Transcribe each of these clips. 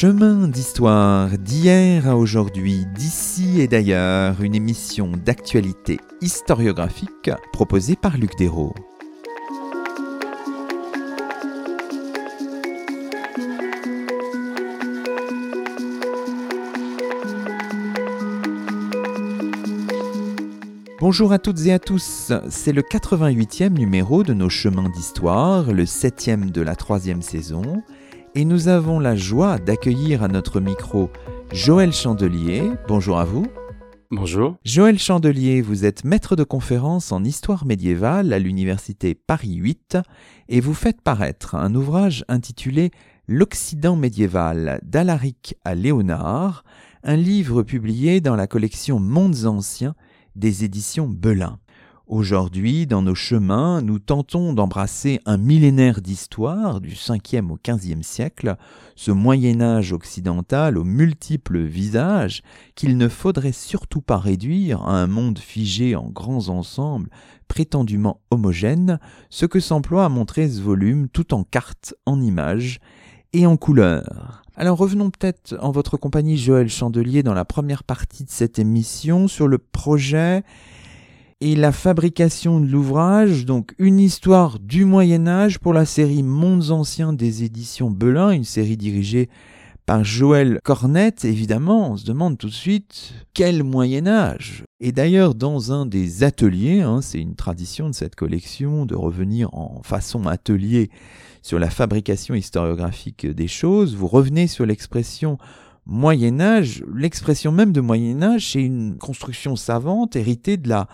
Chemin d'histoire d'hier à aujourd'hui, d'ici et d'ailleurs, une émission d'actualité historiographique proposée par Luc Dérault. Bonjour à toutes et à tous, c'est le 88e numéro de nos chemins d'histoire, le 7e de la troisième saison, et nous avons la joie d'accueillir à notre micro Joël Chandelier. Bonjour à vous. Bonjour. Joël Chandelier, vous êtes maître de conférence en histoire médiévale à l'université Paris 8 et vous faites paraître un ouvrage intitulé L'Occident médiéval d'Alaric à Léonard, un livre publié dans la collection Mondes anciens des éditions Belin. Aujourd'hui, dans nos chemins, nous tentons d'embrasser un millénaire d'histoire du 5e au 15e siècle, ce Moyen Âge occidental aux multiples visages qu'il ne faudrait surtout pas réduire à un monde figé en grands ensembles prétendument homogènes, ce que s'emploie à montrer ce volume tout en cartes, en images et en couleurs. Alors revenons peut-être en votre compagnie Joël Chandelier dans la première partie de cette émission sur le projet et la fabrication de l'ouvrage, donc une histoire du Moyen Âge pour la série Mondes anciens des éditions Belin, une série dirigée par Joël Cornette, évidemment, on se demande tout de suite quel Moyen Âge? Et d'ailleurs, dans un des ateliers, hein, c'est une tradition de cette collection de revenir en façon atelier sur la fabrication historiographique des choses, vous revenez sur l'expression Moyen Âge, l'expression même de Moyen Âge, c'est une construction savante héritée de la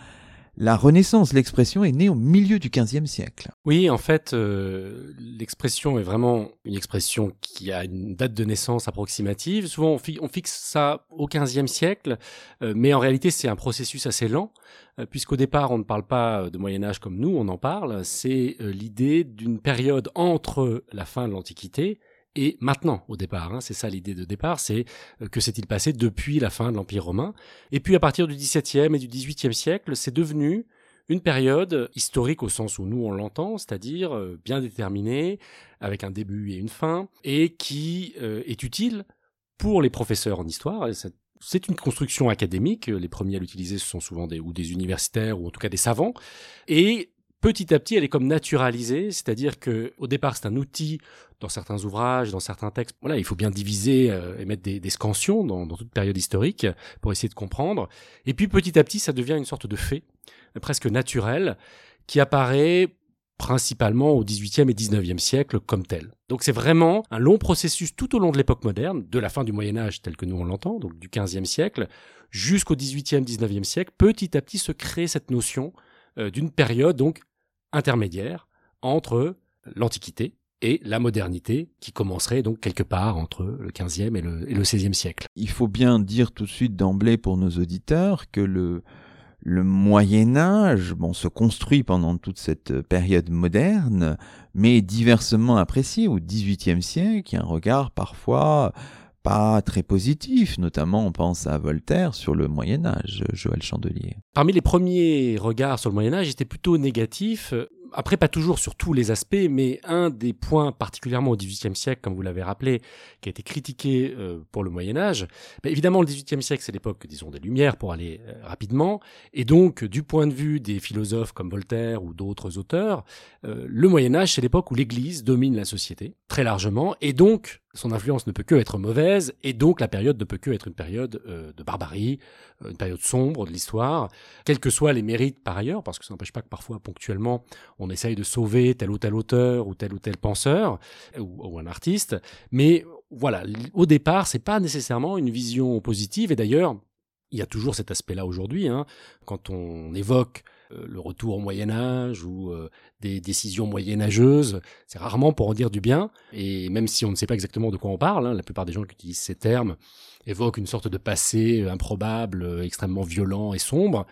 la Renaissance, l'expression est née au milieu du XVe siècle. Oui, en fait, euh, l'expression est vraiment une expression qui a une date de naissance approximative. Souvent, on, fixe ça au XVe siècle, euh, mais en réalité, c'est un processus assez lent, euh, puisqu'au départ, on ne parle pas de Moyen Âge comme nous, on en parle. C'est l'idée d'une période entre la fin de l'Antiquité et maintenant au départ. Hein, c'est ça l'idée de départ, c'est euh, que s'est-il passé depuis la fin de l'Empire romain. Et puis à partir du XVIIe et du XVIIIe siècle, c'est devenu une période historique au sens où nous on l'entend, c'est-à-dire euh, bien déterminée, avec un début et une fin, et qui euh, est utile pour les professeurs en histoire. C'est une construction académique. Les premiers à l'utiliser, ce sont souvent des, ou des universitaires ou en tout cas des savants. Et petit à petit, elle est comme naturalisée, c'est-à-dire que au départ, c'est un outil dans certains ouvrages, dans certains textes. Voilà, il faut bien diviser euh, et mettre des, scansions dans, toute période historique pour essayer de comprendre. Et puis petit à petit, ça devient une sorte de fait presque naturel qui apparaît principalement au XVIIIe et XIXe siècle comme tel. Donc c'est vraiment un long processus tout au long de l'époque moderne, de la fin du Moyen Âge tel que nous on l'entend, donc du XVe siècle, jusqu'au XVIIIe, XIXe siècle, petit à petit se crée cette notion euh, d'une période donc intermédiaire entre l'Antiquité et la modernité qui commencerait donc quelque part entre le 15e et le, et le 16e siècle. Il faut bien dire tout de suite d'emblée pour nos auditeurs que le, le Moyen Âge bon, se construit pendant toute cette période moderne, mais diversement apprécié au XVIIIe siècle, il y a un regard parfois pas très positif, notamment on pense à Voltaire sur le Moyen Âge, Joël Chandelier. Parmi les premiers regards sur le Moyen Âge, étaient plutôt négatifs. Après, pas toujours sur tous les aspects, mais un des points particulièrement au XVIIIe siècle, comme vous l'avez rappelé, qui a été critiqué euh, pour le Moyen Âge. Ben, évidemment, le XVIIIe siècle, c'est l'époque, disons, des Lumières pour aller euh, rapidement, et donc, du point de vue des philosophes comme Voltaire ou d'autres auteurs, euh, le Moyen Âge, c'est l'époque où l'Église domine la société très largement, et donc son influence ne peut que être mauvaise, et donc la période ne peut que être une période de barbarie, une période sombre de l'histoire, quels que soient les mérites par ailleurs, parce que ça n'empêche pas que parfois, ponctuellement, on essaye de sauver tel ou tel auteur ou tel ou tel penseur ou, un artiste, mais voilà, au départ, c'est pas nécessairement une vision positive, et d'ailleurs, il y a toujours cet aspect-là aujourd'hui, hein, quand on évoque euh, le retour au Moyen Âge ou euh, des décisions moyenâgeuses. C'est rarement pour en dire du bien. Et même si on ne sait pas exactement de quoi on parle, hein, la plupart des gens qui utilisent ces termes évoquent une sorte de passé euh, improbable, extrêmement violent et sombre.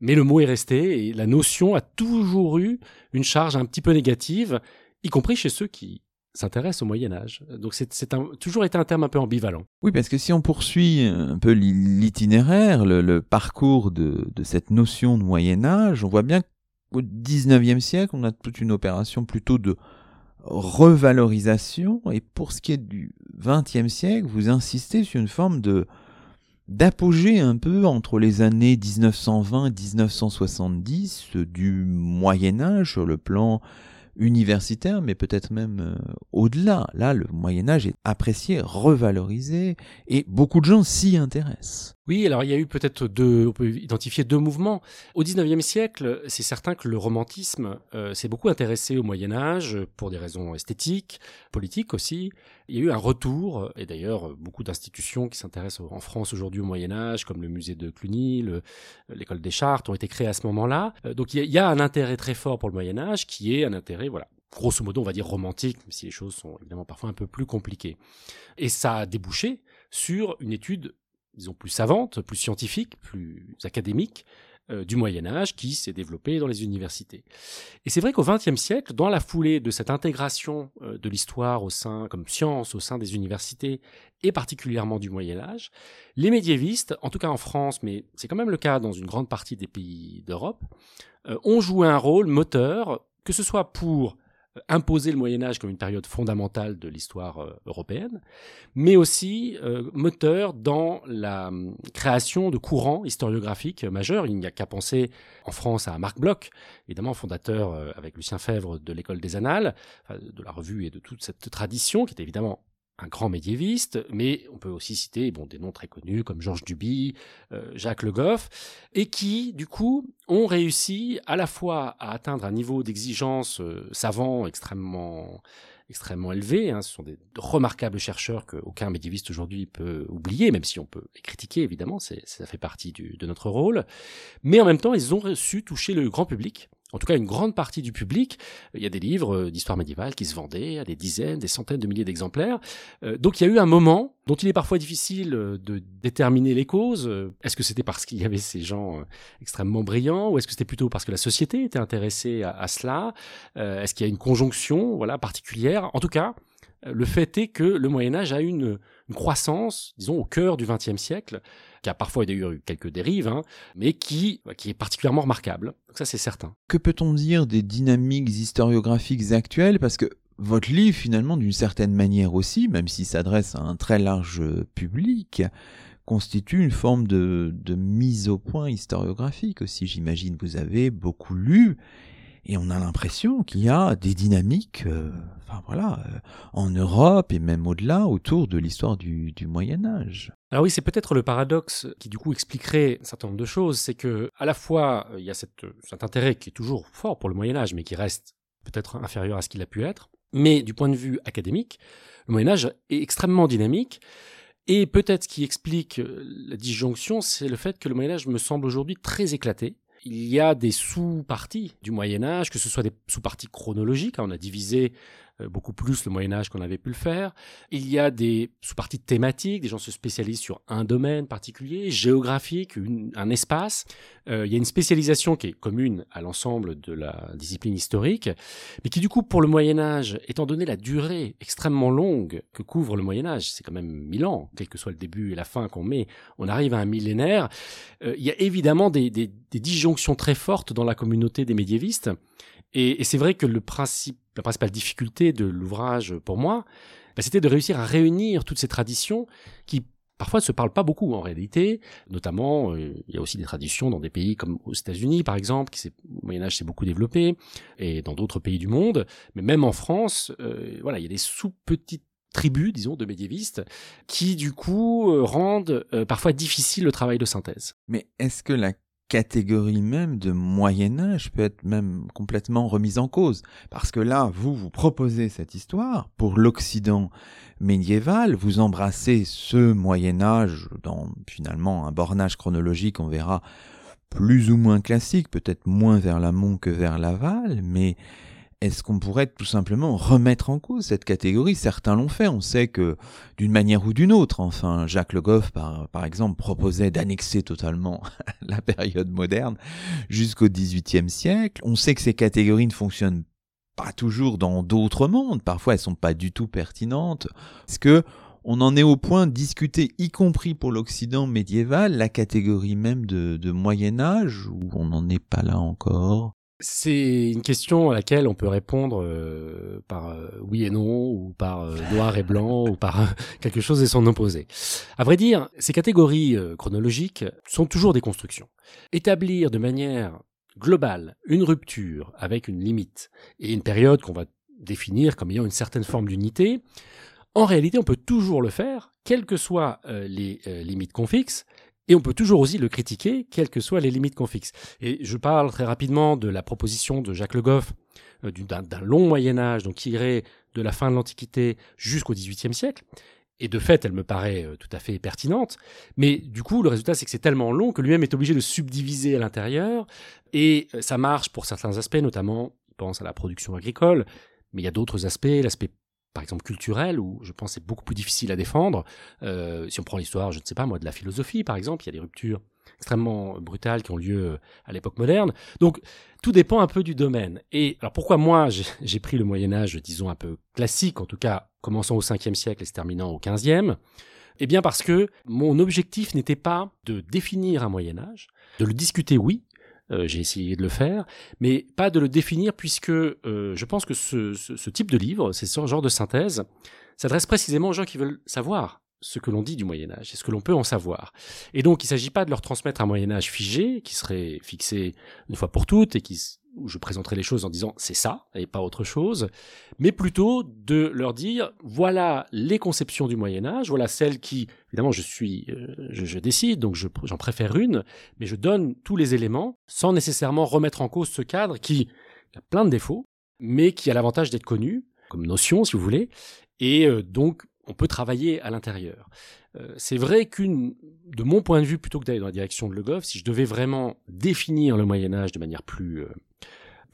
Mais le mot est resté et la notion a toujours eu une charge un petit peu négative, y compris chez ceux qui s'intéresse au Moyen Âge. Donc c'est toujours été un terme un peu ambivalent. Oui, parce que si on poursuit un peu l'itinéraire, le, parcours de, de, cette notion de Moyen Âge, on voit bien qu'au XIXe siècle, on a toute une opération plutôt de revalorisation. Et pour ce qui est du XXe siècle, vous insistez sur une forme de d'apogée un peu entre les années 1920 et 1970 du Moyen Âge sur le plan universitaire, mais peut-être même euh, au-delà. Là, le Moyen Âge est apprécié, revalorisé, et beaucoup de gens s'y intéressent. Oui, alors il y a eu peut-être deux, on peut identifier deux mouvements. Au XIXe siècle, c'est certain que le romantisme euh, s'est beaucoup intéressé au Moyen Âge pour des raisons esthétiques, politiques aussi. Il y a eu un retour, et d'ailleurs beaucoup d'institutions qui s'intéressent en France aujourd'hui au Moyen Âge, comme le musée de Cluny, l'école des Chartes, ont été créées à ce moment-là. Euh, donc il y, a, il y a un intérêt très fort pour le Moyen Âge, qui est un intérêt, voilà, grosso modo, on va dire romantique, même si les choses sont évidemment parfois un peu plus compliquées. Et ça a débouché sur une étude disons, plus savante, plus scientifique, plus académique euh, du Moyen Âge qui s'est développée dans les universités. Et c'est vrai qu'au XXe siècle, dans la foulée de cette intégration euh, de l'histoire au sein, comme science au sein des universités et particulièrement du Moyen Âge, les médiévistes, en tout cas en France, mais c'est quand même le cas dans une grande partie des pays d'Europe, euh, ont joué un rôle moteur, que ce soit pour imposer le Moyen Âge comme une période fondamentale de l'histoire euh, européenne, mais aussi euh, moteur dans la hum, création de courants historiographiques majeurs. Il n'y a qu'à penser en France à Marc Bloch, évidemment fondateur euh, avec Lucien Fèvre de l'école des Annales, de la revue et de toute cette tradition qui est évidemment un grand médiéviste, mais on peut aussi citer bon, des noms très connus comme Georges Duby, euh, Jacques Le Goff, et qui, du coup, ont réussi à la fois à atteindre un niveau d'exigence euh, savant extrêmement extrêmement élevé. Hein. Ce sont des remarquables chercheurs qu'aucun médiéviste aujourd'hui peut oublier, même si on peut les critiquer, évidemment, ça fait partie de notre rôle. Mais en même temps, ils ont su toucher le grand public en tout cas une grande partie du public. Il y a des livres euh, d'histoire médiévale qui se vendaient à des dizaines, des centaines de milliers d'exemplaires. Euh, donc il y a eu un moment dont il est parfois difficile euh, de déterminer les causes. Est-ce que c'était parce qu'il y avait ces gens extrêmement brillants ou est-ce que c'était plutôt parce que la société était intéressée à, cela? Est-ce qu'il y a une conjonction voilà particulière? En tout cas, le fait est que le Moyen Âge a une, une croissance, disons, au cœur du XXe siècle, qui a parfois eu quelques dérives, hein, mais qui, qui est particulièrement remarquable. Donc ça, c'est certain. Que peut-on dire des dynamiques historiographiques actuelles? Parce que votre livre, finalement, d'une certaine manière aussi, même s'il s'adresse à un très large public, constitue une forme de, de mise au point historiographique aussi. J'imagine vous avez beaucoup lu et on a l'impression qu'il y a des dynamiques, euh, enfin voilà, euh, en Europe et même au-delà, autour de l'histoire du, Moyen Âge. Alors oui, c'est peut-être le paradoxe qui du coup expliquerait un certain nombre de choses, c'est que à la fois euh, il y a cet intérêt qui est toujours fort pour le Moyen Âge, mais qui reste peut-être inférieur à ce qu'il a pu être, mais du point de vue académique, le Moyen Âge est extrêmement dynamique. Et peut-être ce qui explique la disjonction, c'est le fait que le Moyen Âge me semble aujourd'hui très éclaté, il y a des sous-parties du Moyen Âge, que ce soit des sous-parties chronologiques, hein, on a divisé beaucoup plus le Moyen Âge qu'on avait pu le faire. Il y a des sous-parties thématiques, des gens se spécialisent sur un domaine particulier, géographique, un espace. Euh, il y a une spécialisation qui est commune à l'ensemble de la discipline historique, mais qui du coup pour le Moyen Âge, étant donné la durée extrêmement longue que couvre le Moyen Âge, c'est quand même mille ans, quel que soit le début et la fin qu'on met, on arrive à un millénaire. Euh, il y a évidemment des disjonctions très fortes dans la communauté des médiévistes. Et, et c'est vrai que le principe, la principale difficulté de l'ouvrage pour moi, bah, c'était de réussir à réunir toutes ces traditions qui parfois ne se parlent pas beaucoup en réalité. Notamment, euh, il y a aussi des traditions dans des pays comme aux États-Unis, par exemple, qui au Moyen Âge s'est beaucoup développé, et dans d'autres pays du monde. Mais même en France, euh, voilà, il y a des sous-petites tribus, disons, de médiévistes, qui du coup euh, rendent parfois difficile le travail de synthèse. Mais est-ce que la catégorie même de Moyen Âge peut être même complètement remise en cause. Parce que là, vous, vous proposez cette histoire pour l'Occident médiéval, vous embrassez ce Moyen Âge dans finalement un bornage chronologique, on verra, plus ou moins classique, peut-être moins vers l'amont que vers l'aval, mais est-ce qu'on pourrait tout simplement remettre en cause cette catégorie? Certains l'ont fait, on sait que d'une manière ou d'une autre, enfin Jacques Le Goff par, exemple proposait d'annexer totalement la période moderne jusqu'au XVIIIe siècle. On sait que ces catégories ne fonctionnent pas toujours dans d'autres mondes, parfois elles sont pas du tout pertinentes. Est-ce que on en est au point de discuter, y compris pour l'Occident médiéval, la catégorie même de, de Moyen Âge, ou on n'en est pas là encore? C'est une question à laquelle on peut répondre euh, par euh, oui et non, ou par euh, noir et blanc, ou par quelque chose et son opposé. À vrai dire, ces catégories chronologiques sont toujours des constructions. Établir de manière globale une rupture avec une limite et une période qu'on va définir comme ayant une certaine forme d'unité, en réalité, on peut toujours le faire, quelles que soient les limites qu'on fixe, et on peut toujours aussi le critiquer, quelles que soient les limites qu'on fixe. Et je parle très rapidement de la proposition de Jacques Le Goff euh, d'un long Moyen Âge, donc qui irait de la fin de l'Antiquité jusqu'au XVIIIe siècle. Et de fait, elle me paraît euh, tout à fait pertinente. Mais du coup, le résultat, c'est que c'est tellement long que lui-même est obligé de subdiviser à l'intérieur. Et euh, ça marche pour certains aspects, notamment, il pense à la production agricole. Mais il y a d'autres aspects, l'aspect par exemple culturel, où je pense c'est beaucoup plus difficile à défendre. Euh, si on prend l'histoire, je ne sais pas moi, de la philosophie par exemple, il y a des ruptures extrêmement brutales qui ont lieu euh, à l'époque moderne. Donc tout dépend un peu du domaine. Et alors pourquoi moi j'ai pris le Moyen Âge, disons un peu classique, en tout cas commençant au 5e siècle et se terminant au 15e Eh bien parce que mon objectif n'était pas de définir un Moyen Âge, de le discuter oui, euh, j'ai essayé de le faire, mais pas de le définir puisque euh, je pense que ce, ce, type de livre, ce genre de synthèse, s'adresse précisément aux gens qui veulent savoir ce que l'on dit du Moyen Âge et ce que l'on peut en savoir. Et donc, il ne s'agit pas de leur transmettre un Moyen Âge figé, qui serait fixé une fois pour toutes et qui, où je présenterai les choses en disant c'est ça et pas autre chose, mais plutôt de leur dire voilà les conceptions du Moyen Âge, voilà celles qui, évidemment, je suis, euh, je, décide, donc j'en préfère une, mais je donne tous les éléments sans nécessairement remettre en cause ce cadre qui a plein de défauts, mais qui a l'avantage d'être connu comme notion, si vous voulez, et euh, donc on peut travailler à l'intérieur. Euh, c'est vrai qu'une, de mon point de vue, plutôt que d'aller dans la direction de Le Goff, si je devais vraiment définir le Moyen Âge de manière plus euh,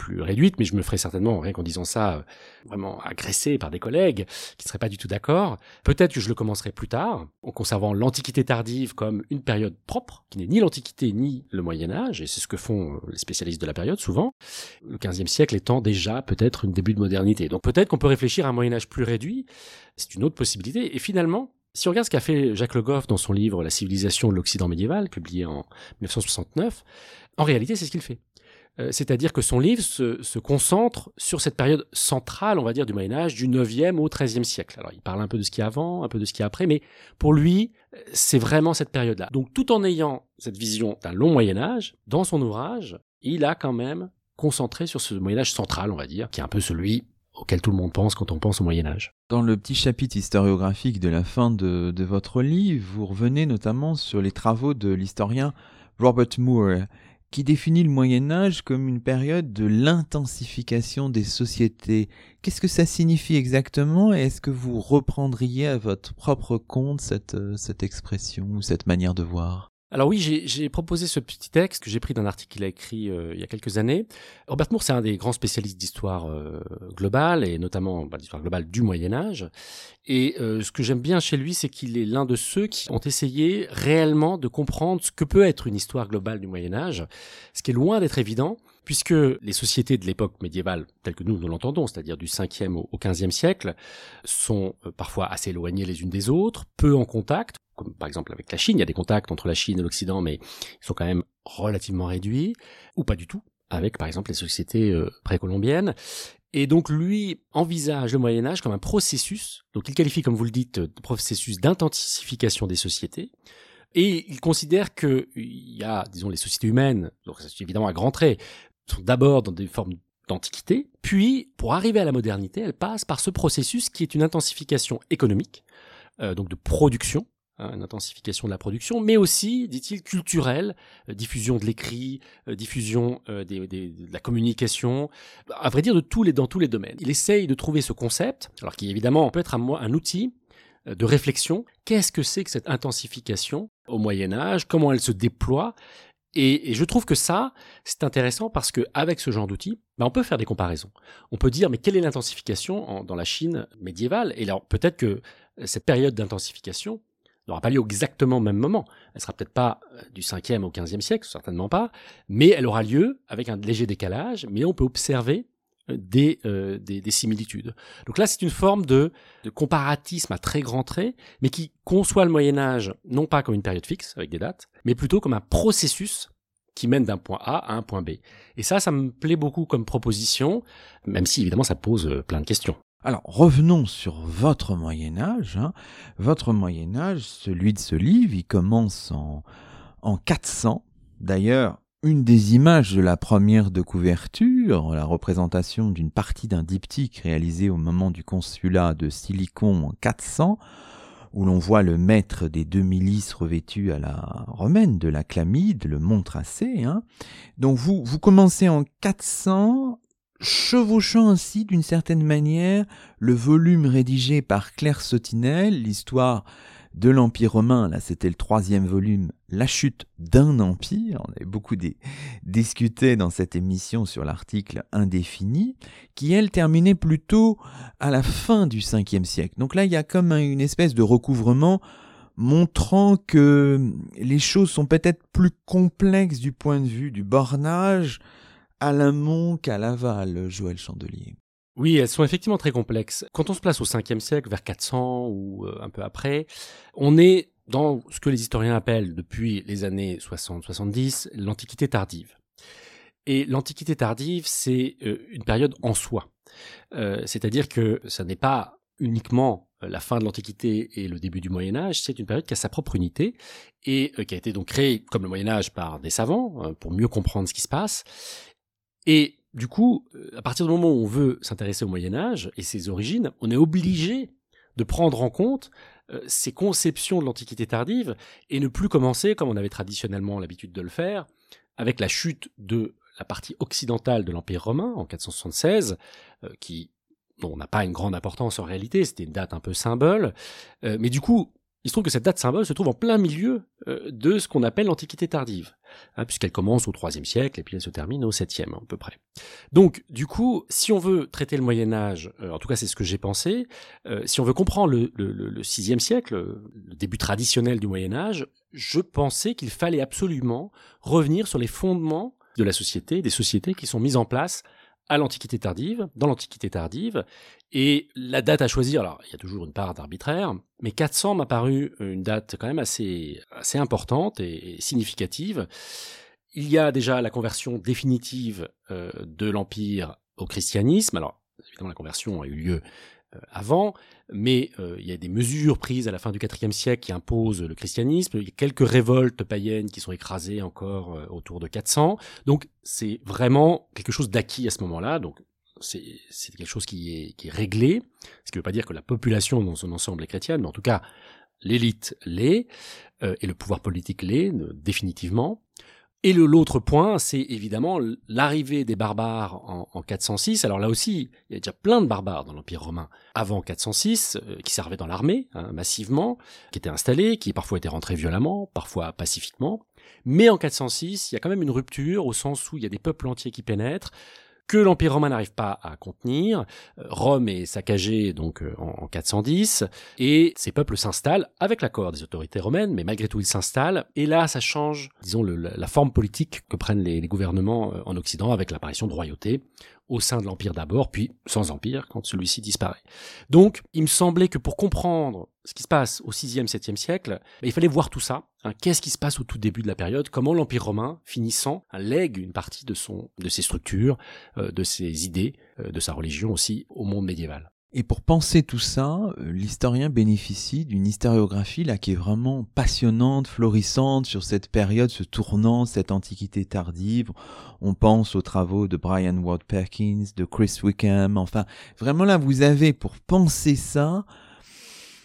plus réduite, mais je me ferais certainement, rien qu'en disant ça, euh, vraiment agressé par des collègues qui ne seraient pas du tout d'accord. Peut-être que je le commencerai plus tard, en conservant l'Antiquité tardive comme une période propre, qui n'est ni l'Antiquité ni le Moyen Âge, et c'est ce que font les spécialistes de la période souvent, le XVe siècle étant déjà peut-être un début de modernité. Donc peut-être qu'on peut réfléchir à un Moyen Âge plus réduit, c'est une autre possibilité, et finalement, si on regarde ce qu'a fait Jacques Le Goff dans son livre La civilisation de l'Occident médiéval, publié en 1969, en réalité, c'est ce qu'il fait. Euh, c'est-à-dire que son livre se, concentre sur cette période centrale, on va dire, du Moyen Âge, du 9e au 13e siècle. Alors il parle un peu de ce qui est avant, un peu de ce qui est après, mais pour lui, c'est vraiment cette période-là. Donc tout en ayant cette vision d'un long Moyen Âge, dans son ouvrage, il a quand même concentré sur ce Moyen Âge central, on va dire, qui est un peu celui auquel tout le monde pense quand on pense au Moyen Âge. Dans le petit chapitre historiographique de la fin de, de votre livre, vous revenez notamment sur les travaux de l'historien Robert Moore, qui définit le Moyen Âge comme une période de l'intensification des sociétés. Qu'est-ce que ça signifie exactement et est-ce que vous reprendriez à votre propre compte cette, euh, cette expression ou cette manière de voir? Alors oui, j'ai proposé ce petit texte que j'ai pris d'un article qu'il a écrit euh, il y a quelques années. Robert Moore, c'est un des grands spécialistes d'histoire euh, globale et notamment bah, d'histoire globale du Moyen Âge. Et euh, ce que j'aime bien chez lui, c'est qu'il est l'un de ceux qui ont essayé réellement de comprendre ce que peut être une histoire globale du Moyen Âge, ce qui est loin d'être évident puisque les sociétés de l'époque médiévale, telles que nous nous l'entendons, c'est-à-dire du 5e au 15e siècle, sont parfois assez éloignées les unes des autres, peu en contact, comme par exemple avec la Chine, il y a des contacts entre la Chine et l'Occident, mais ils sont quand même relativement réduits, ou pas du tout, avec par exemple les sociétés euh, précolombiennes. Et donc lui envisage le Moyen Âge comme un processus, donc il qualifie comme vous le dites de processus d'intensification des sociétés, et il considère qu'il y a, disons, les sociétés humaines, donc c'est évidemment à grands traits, sont d'abord dans des formes d'antiquité, puis pour arriver à la modernité, elles passent par ce processus qui est une intensification économique, euh, donc de production, une intensification de la production, mais aussi, dit-il, culturelle, euh, diffusion de l'écrit, euh, diffusion euh, de la communication, à vrai dire de tous les, dans tous les domaines. Il essaye de trouver ce concept, alors qui évidemment peut être un, un outil de réflexion. Qu'est-ce que c'est que cette intensification au Moyen Âge? Comment elle se déploie? Et, je trouve que ça, c'est intéressant parce que avec ce genre d'outils, ben on peut faire des comparaisons. On peut dire, mais quelle est l'intensification dans la Chine médiévale? Et alors peut-être que cette période d'intensification, n'aura pas lieu exactement au même moment. Elle sera peut-être pas euh, du 5e au 15e siècle, certainement pas, mais elle aura lieu avec un léger décalage, mais on peut observer euh, euh, des, des, similitudes. Donc là, c'est une forme de, de, comparatisme à très grands traits, mais qui conçoit le Moyen Âge non pas comme une période fixe avec des dates, mais plutôt comme un processus qui mène d'un point A à un point B. Et ça, ça me plaît beaucoup comme proposition, même si évidemment ça pose plein de questions. Alors revenons sur votre Moyen Âge. Hein. Votre Moyen Âge, celui de ce livre, il commence en, en 400. D'ailleurs, une des images de la première de couverture, la représentation d'une partie d'un diptyque réalisé au moment du consulat de Silicon en 400, où l'on voit le maître des deux milices revêtu à la romaine de la chlamide, le montre assez. Hein. Donc vous, vous commencez en 400, chevauchant ainsi d'une certaine manière le volume rédigé par Claire Sotinel, l'histoire de l'Empire romain, là c'était le troisième volume, La chute d'un empire, on avait beaucoup discuté dans cette émission sur l'article indéfini, qui elle terminait plutôt à la fin du 5e siècle. Donc là il y a comme une espèce de recouvrement montrant que les choses sont peut-être plus complexes du point de vue du bornage à l'amont qu'à l'aval, Joël Chandelier. Oui, elles sont effectivement très complexes. Quand on se place au 5e siècle, vers 400 ou euh, un peu après, on est dans ce que les historiens appellent depuis les années 60-70 l'Antiquité tardive. Et l'Antiquité tardive, c'est euh, une période en soi. Euh, c'est-à-dire que ça n'est pas uniquement la fin de l'Antiquité et le début du Moyen Âge, c'est une période qui a sa propre unité et qui a été donc créée comme le Moyen Âge par des savants pour mieux comprendre ce qui se passe. Et du coup, euh, à partir du moment où on veut s'intéresser au Moyen Âge et ses origines, on est obligé de prendre en compte euh, ces conceptions de l'Antiquité tardive et ne plus commencer, comme on avait traditionnellement l'habitude de le faire, avec la chute de la partie occidentale de l'Empire romain en 476, euh, qui n'a pas une grande importance en réalité, c'était une date un peu symbole, mais du coup, il se trouve que cette date symbole se trouve en plein milieu euh, de ce qu'on appelle l'Antiquité tardive, hein, puisqu'elle commence au IIIe siècle et puis elle se termine au 7e à peu près. Donc, du coup, si on veut traiter le Moyen Âge, euh, en tout cas c'est ce que j'ai pensé, euh, si on veut comprendre le, le, VIe siècle, le début traditionnel du Moyen Âge, je pensais qu'il fallait absolument revenir sur les fondements de la société, des sociétés qui sont mises en place à l'Antiquité tardive, dans l'Antiquité tardive, et la date à choisir, alors il y a toujours une part d'arbitraire, mais 400 m'a paru une date quand même assez, assez importante et, significative. Il y a déjà la conversion définitive euh, de l'Empire au christianisme, alors évidemment la conversion a eu lieu avant, mais euh, il y a des mesures prises à la fin du IVe siècle qui imposent le christianisme. Il y a quelques révoltes païennes qui sont écrasées encore euh, autour de 400. Donc c'est vraiment quelque chose d'acquis à ce moment-là. Donc c'est quelque chose qui est, qui est réglé, ce qui ne veut pas dire que la population dans son ensemble est chrétienne, mais en tout cas l'élite l'est, et le pouvoir politique l'est définitivement. Et l'autre point, c'est évidemment l'arrivée des barbares en, en, 406. Alors là aussi, il y a déjà plein de barbares dans l'Empire romain avant 406, euh, qui servaient dans l'armée hein, massivement, qui étaient installés, qui parfois étaient rentrés violemment, parfois pacifiquement. Mais en 406, il y a quand même une rupture au sens où il y a des peuples entiers qui pénètrent, que l'Empire romain n'arrive pas à contenir. Euh, Rome est saccagée donc euh, en 410 et ces peuples s'installent avec l'accord des autorités romaines, mais malgré tout ils s'installent. Et là, ça change, disons, la forme politique que prennent les, les gouvernements euh, en Occident avec l'apparition de royautés au sein de l'Empire d'abord, puis sans Empire quand celui-ci disparaît. Donc, il me semblait que pour comprendre ce qui se passe au 6e, 7e siècle, il fallait voir tout ça. Hein. Qu'est-ce qui se passe au tout début de la période? Comment l'Empire romain, finissant, lègue une partie de, son, de ses structures, euh, de ses idées, euh, de sa religion aussi au monde médiéval? Et pour penser tout ça, euh, l'historien bénéficie d'une historiographie là qui est vraiment passionnante, florissante sur cette période, ce tournant, cette antiquité tardive. On pense aux travaux de Brian Ward Perkins, de Chris Wickham. Enfin, vraiment là, vous avez pour penser ça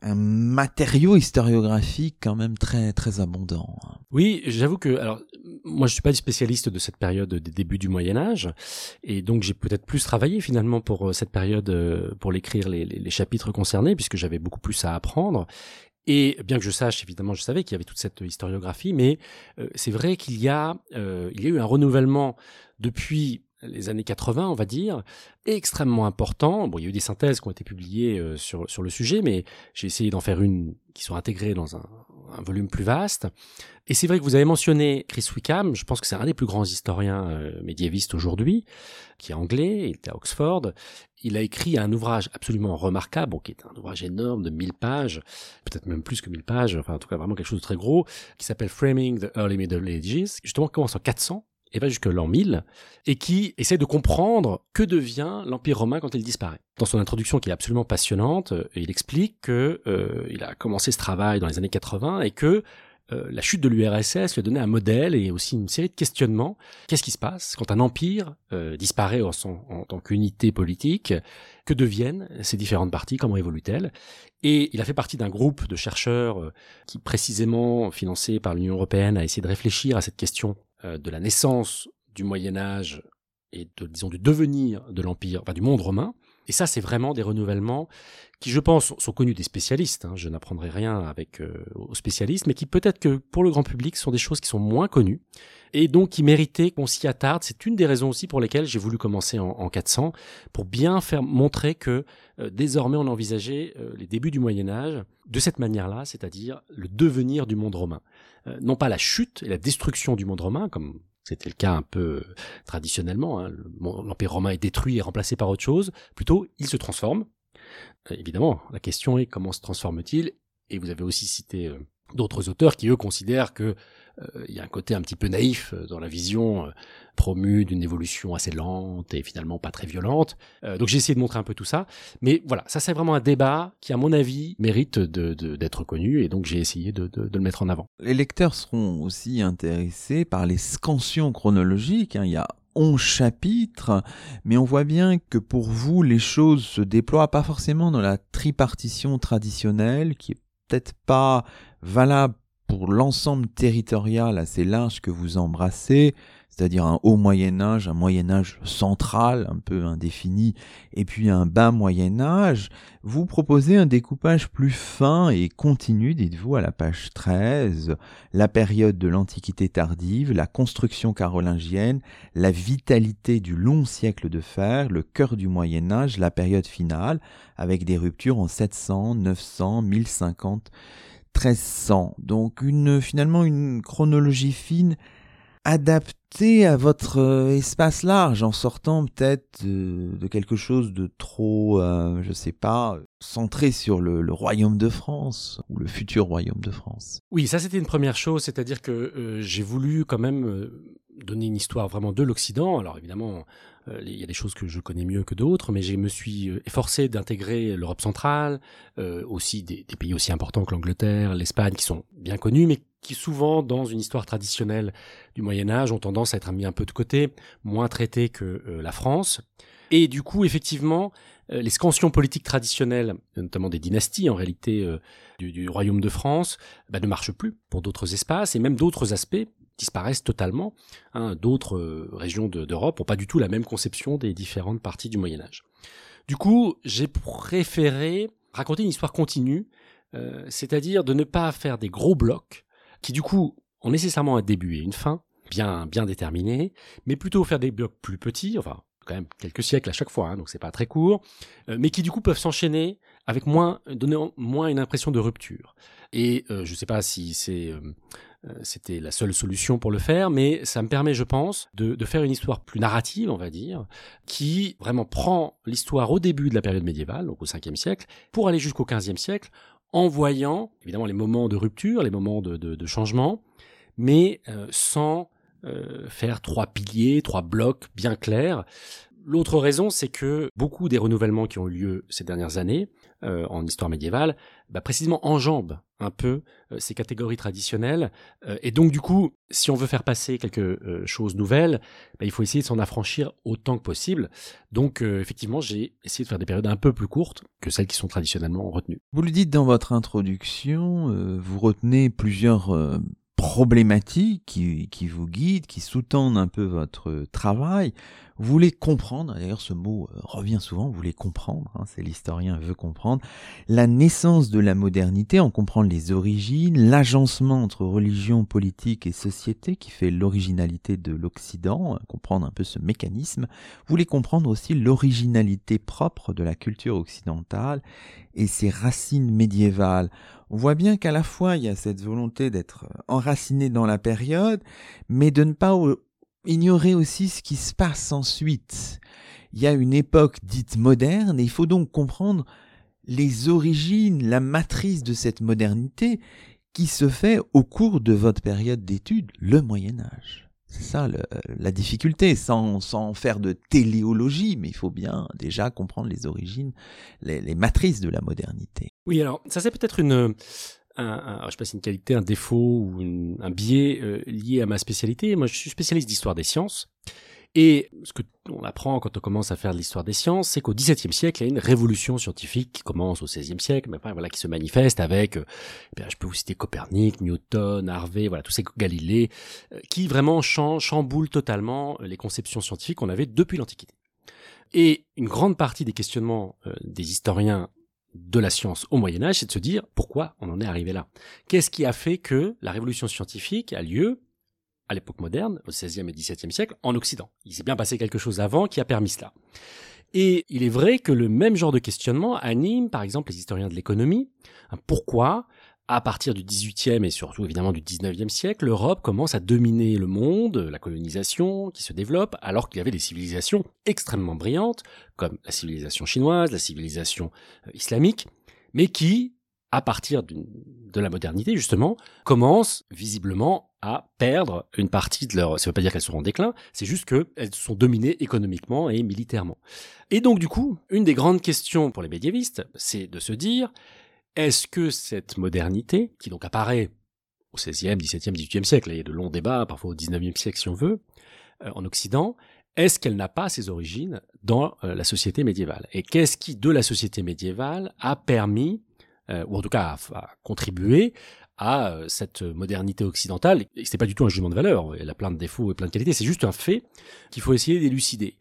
un matériau historiographique quand même très très abondant. Oui, j'avoue que alors moi je suis pas du spécialiste de cette période des débuts du Moyen Âge et donc j'ai peut-être plus travaillé finalement pour euh, cette période euh, pour l'écrire les, les, chapitres concernés puisque j'avais beaucoup plus à apprendre et bien que je sache, évidemment, je savais qu'il y avait toute cette historiographie, mais euh, c'est vrai qu'il y a, il y a eu un renouvellement depuis les années 80, on va dire, extrêmement important. Bon, il y a eu des synthèses qui ont été publiées euh, sur, sur le sujet, mais j'ai essayé d'en faire une qui soit intégrée dans un, volume plus vaste. Et c'est vrai que vous avez mentionné Chris Wickham, je pense que c'est un des plus grands historiens euh, médiévistes aujourd'hui, qui est anglais, il était à Oxford. Il a écrit un ouvrage absolument remarquable, qui est un ouvrage énorme de 1000 pages, peut-être même plus que 1000 pages, enfin en tout cas vraiment quelque chose de très gros, qui s'appelle Framing the Early Middle Ages, justement qui commence en 400 et va jusque l'an 1000, et qui essaie de comprendre que devient l'Empire romain quand il disparaît. Dans son introduction qui est absolument passionnante, euh, il explique que euh, il a commencé ce travail dans les années 80 et que euh, la chute de l'URSS lui a donné un modèle et aussi une série de questionnements. Qu'est-ce qui se passe quand un empire disparaît en, tant qu'unité politique? Que deviennent ces différentes parties? Comment évoluent-elles? Et il a fait partie d'un groupe de chercheurs qui, précisément financé par l'Union européenne, a essayé de réfléchir à cette question de la naissance du Moyen Âge et de, disons, du devenir de l'Empire, enfin du monde romain. Et ça, c'est vraiment des renouvellements qui, je pense, sont connus des spécialistes. Hein. je n'apprendrai rien avec euh, aux spécialistes, mais qui peut-être que pour le grand public sont des choses qui sont moins connues et donc qui méritaient qu'on s'y attarde. C'est une des raisons aussi pour lesquelles j'ai voulu commencer en, 400 pour bien faire montrer que euh, désormais on envisageait les débuts du Moyen Âge de cette manière-là, c'est-à-dire le devenir du monde romain. Euh, non pas la chute et la destruction du monde romain, comme c'était le cas un peu euh, traditionnellement, hein, l'Empire romain est détruit et remplacé par autre chose, plutôt il se transforme. Euh, évidemment, la question est comment se transforme-t-il? Et vous avez aussi cité d'autres auteurs qui, eux, considèrent que euh, il y a un côté un petit peu naïf euh, dans la vision euh, promue d'une évolution assez lente et finalement pas très violente. donc j'ai essayé de montrer un peu tout ça. Mais voilà, ça c'est vraiment un débat qui, à mon avis, mérite d'être connu et donc j'ai essayé de, le mettre en avant. Les lecteurs seront aussi intéressés par les scansions chronologiques. Hein. Il y a 11 chapitres, mais on voit bien que pour vous, les choses se déploient pas forcément dans la tripartition traditionnelle, qui est peut-être pas valable pour l'ensemble territorial assez large que vous embrassez, c'est-à-dire un haut Moyen Âge, un Moyen Âge central, un peu indéfini, et puis un bas Moyen Âge, vous proposez un découpage plus fin et continu, dites-vous, à la page 13, la période de l'Antiquité tardive, la construction carolingienne, la vitalité du long siècle de fer, le cœur du Moyen Âge, la période finale, avec des ruptures en 700, 900, 1050, 1300. Donc une, finalement une chronologie fine adaptée à votre euh, espace large en sortant peut-être de, quelque chose de trop, euh, je sais pas, centré sur le, royaume de France ou le futur royaume de France. Oui, ça c'était une première chose, c'est-à-dire que euh, j'ai voulu quand même donner une histoire vraiment de l'Occident. Alors évidemment, euh, il y a des choses que je connais mieux que d'autres, mais je me suis euh, efforcé d'intégrer l'Europe centrale, euh, aussi des, pays aussi importants que l'Angleterre, l'Espagne, qui sont bien connus, mais qui souvent, dans une histoire traditionnelle du Moyen Âge, ont tendance à être mis un peu de côté, moins traités que la France. Et du coup, effectivement, les scansions politiques traditionnelles, notamment des dynasties en réalité du, royaume de France, bah, ne marchent plus pour d'autres espaces et même d'autres aspects disparaissent totalement. Hein, D'autres euh, régions d'Europe n'ont pas du tout la même conception des différentes parties du Moyen Âge. Du coup, j'ai préféré raconter une histoire continue, euh, c'est-à-dire de ne pas faire des gros blocs qui du coup ont nécessairement un début et une fin bien bien déterminés, mais plutôt faire des blocs plus petits, enfin quand même quelques siècles à chaque fois, hein, donc c'est pas très court, euh, mais qui du coup peuvent s'enchaîner avec moins, donner moins une impression de rupture. Et je ne sais pas si c'est c'était la seule solution pour le faire, mais ça me permet, je pense, de, faire une histoire plus narrative, on va dire, qui vraiment prend l'histoire au début de la période médiévale, donc au 5e siècle, pour aller jusqu'au 15e siècle, en voyant évidemment les moments de rupture, les moments de, changement, mais euh, sans euh, faire trois piliers, trois blocs bien clairs. L'autre raison, c'est que beaucoup des renouvellements qui ont eu lieu ces dernières années euh, en histoire médiévale, bah, précisément enjambent un peu euh, ces catégories traditionnelles. Euh, et donc, du coup, si on veut faire passer quelque chose nouvelle, bah, il faut essayer de s'en affranchir autant que possible. Donc, effectivement, j'ai essayé de faire des périodes un peu plus courtes que celles qui sont traditionnellement retenues. Vous le dites dans votre introduction, vous retenez plusieurs problématiques qui vous guident, qui sous-tendent un peu votre travail. Vous voulez comprendre, d'ailleurs ce mot euh, revient souvent, vous voulez comprendre, hein, c'est l'historien veut comprendre, la naissance de la modernité, en comprendre les origines, l'agencement entre religion, politique et société qui fait l'originalité de l'Occident, comprendre un peu ce mécanisme. Vous voulez comprendre aussi l'originalité propre de la culture occidentale et ses racines médiévales. On voit bien qu'à la fois il y a cette volonté d'être enraciné dans la période, mais de ne pas ignorer aussi ce qui se passe ensuite. Il y a une époque dite moderne et il faut donc comprendre les origines, la matrice de cette modernité qui se fait au cours de votre période d'études, le Moyen Âge. C'est ça la difficulté, sans, sans faire de téléologie, mais il faut bien déjà comprendre les origines, les, matrices de la modernité. Oui, alors ça c'est peut-être une, un, je sais pas si une qualité, un défaut ou un biais euh, lié à ma spécialité. Moi, je suis spécialiste d'histoire des sciences. Et ce que on apprend quand on commence à faire de l'histoire des sciences, c'est qu'au XVIIe siècle, il y a une révolution scientifique qui commence au XVIe siècle, mais voilà, qui se manifeste avec, euh, eh je peux vous citer Copernic, Newton, Harvey, voilà, tous ces Galilée, euh, qui vraiment chamboulent totalement les conceptions scientifiques qu'on avait depuis l'Antiquité. Et une grande partie des questionnements des historiens de la science au Moyen Âge, c'est de se dire pourquoi on en est arrivé là. Qu'est-ce qui a fait que la révolution scientifique a lieu à l'époque moderne, au XVIe et XVIIe siècle, en Occident? Il s'est bien passé quelque chose avant qui a permis cela. Et il est vrai que le même genre de questionnement anime, par exemple, les historiens de l'économie. Pourquoi, à partir du XVIIIe et surtout évidemment du XIXe siècle, l'Europe commence à dominer le monde, la colonisation qui se développe, alors qu'il y avait des civilisations extrêmement brillantes, comme la civilisation chinoise, la civilisation euh, islamique, mais qui, à partir de la modernité, justement, commencent visiblement à perdre une partie de leur... Ça ne veut pas dire qu'elles seront en déclin, c'est juste qu'elles sont dominées économiquement et militairement. Et donc, du coup, une des grandes questions pour les médiévistes, c'est de se dire, est-ce que cette modernité, qui donc apparaît au XVIe, XVIIe, XVIIIe siècle, il y a de longs débats, parfois au XIXe siècle si on veut, euh, en Occident, est-ce qu'elle n'a pas ses origines dans euh, la société médiévale? Et qu'est-ce qui, de la société médiévale, a permis euh, ou en tout cas à, contribuer à euh, cette modernité occidentale? Et c'est pas du tout un jugement de valeur. Elle a plein de défauts et plein de qualités. C'est juste un fait qu'il faut essayer d'élucider.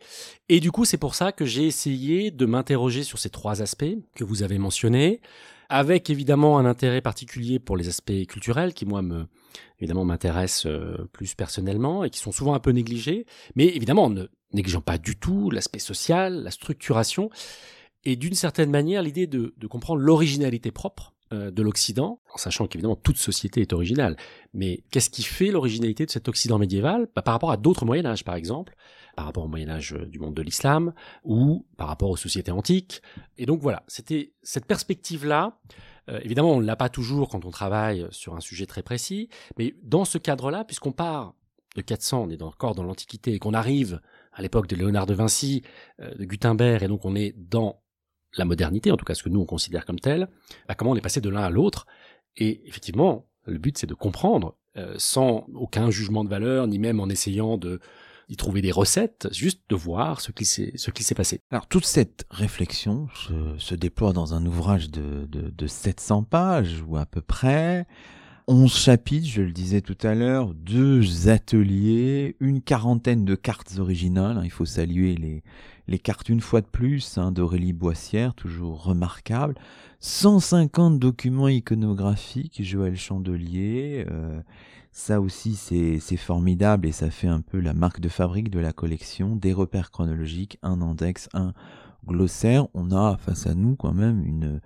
Et du coup, c'est pour ça que j'ai essayé de m'interroger sur ces trois aspects que vous avez mentionnés, avec évidemment un intérêt particulier pour les aspects culturels qui, moi, me, évidemment, m'intéressent euh, plus personnellement et qui sont souvent un peu négligés. Mais évidemment, ne négligeant pas du tout l'aspect social, la structuration et d'une certaine manière l'idée de, comprendre l'originalité propre euh, de l'Occident, en sachant qu'évidemment toute société est originale. Mais qu'est-ce qui fait l'originalité de cet Occident médiéval? Bah, Par rapport à d'autres Moyen Âge, par exemple, par rapport au Moyen Âge euh, du monde de l'islam, ou par rapport aux sociétés antiques. Et donc voilà, c'était cette perspective-là. Euh, évidemment, on ne l'a pas toujours quand on travaille sur un sujet très précis, mais dans ce cadre-là, puisqu'on part de 400, on est encore dans l'Antiquité, et qu'on arrive à l'époque de Léonard de Vinci, de Gutenberg, et donc on est dans la modernité, en tout cas ce que nous on considère comme tel, bah, comment on est passé de l'un à l'autre. Et effectivement, le but c'est de comprendre, euh, sans aucun jugement de valeur, ni même en essayant de d'y trouver des recettes, juste de voir ce qui s'est ce qui s'est passé. Alors toute cette réflexion se, déploie dans un ouvrage de, de, de 700 pages ou à peu près. 11 chapitres, je le disais tout à l'heure, deux ateliers, une quarantaine de cartes originales. Hein, il faut saluer les, les cartes une fois de plus hein, d'Aurélie Boissière, toujours remarquable. 150 documents iconographiques, Joël Chandelier. Euh, ça aussi, c'est formidable et ça fait un peu la marque de fabrique de la collection. Des repères chronologiques, un index, un glossaire. On a face à nous quand même une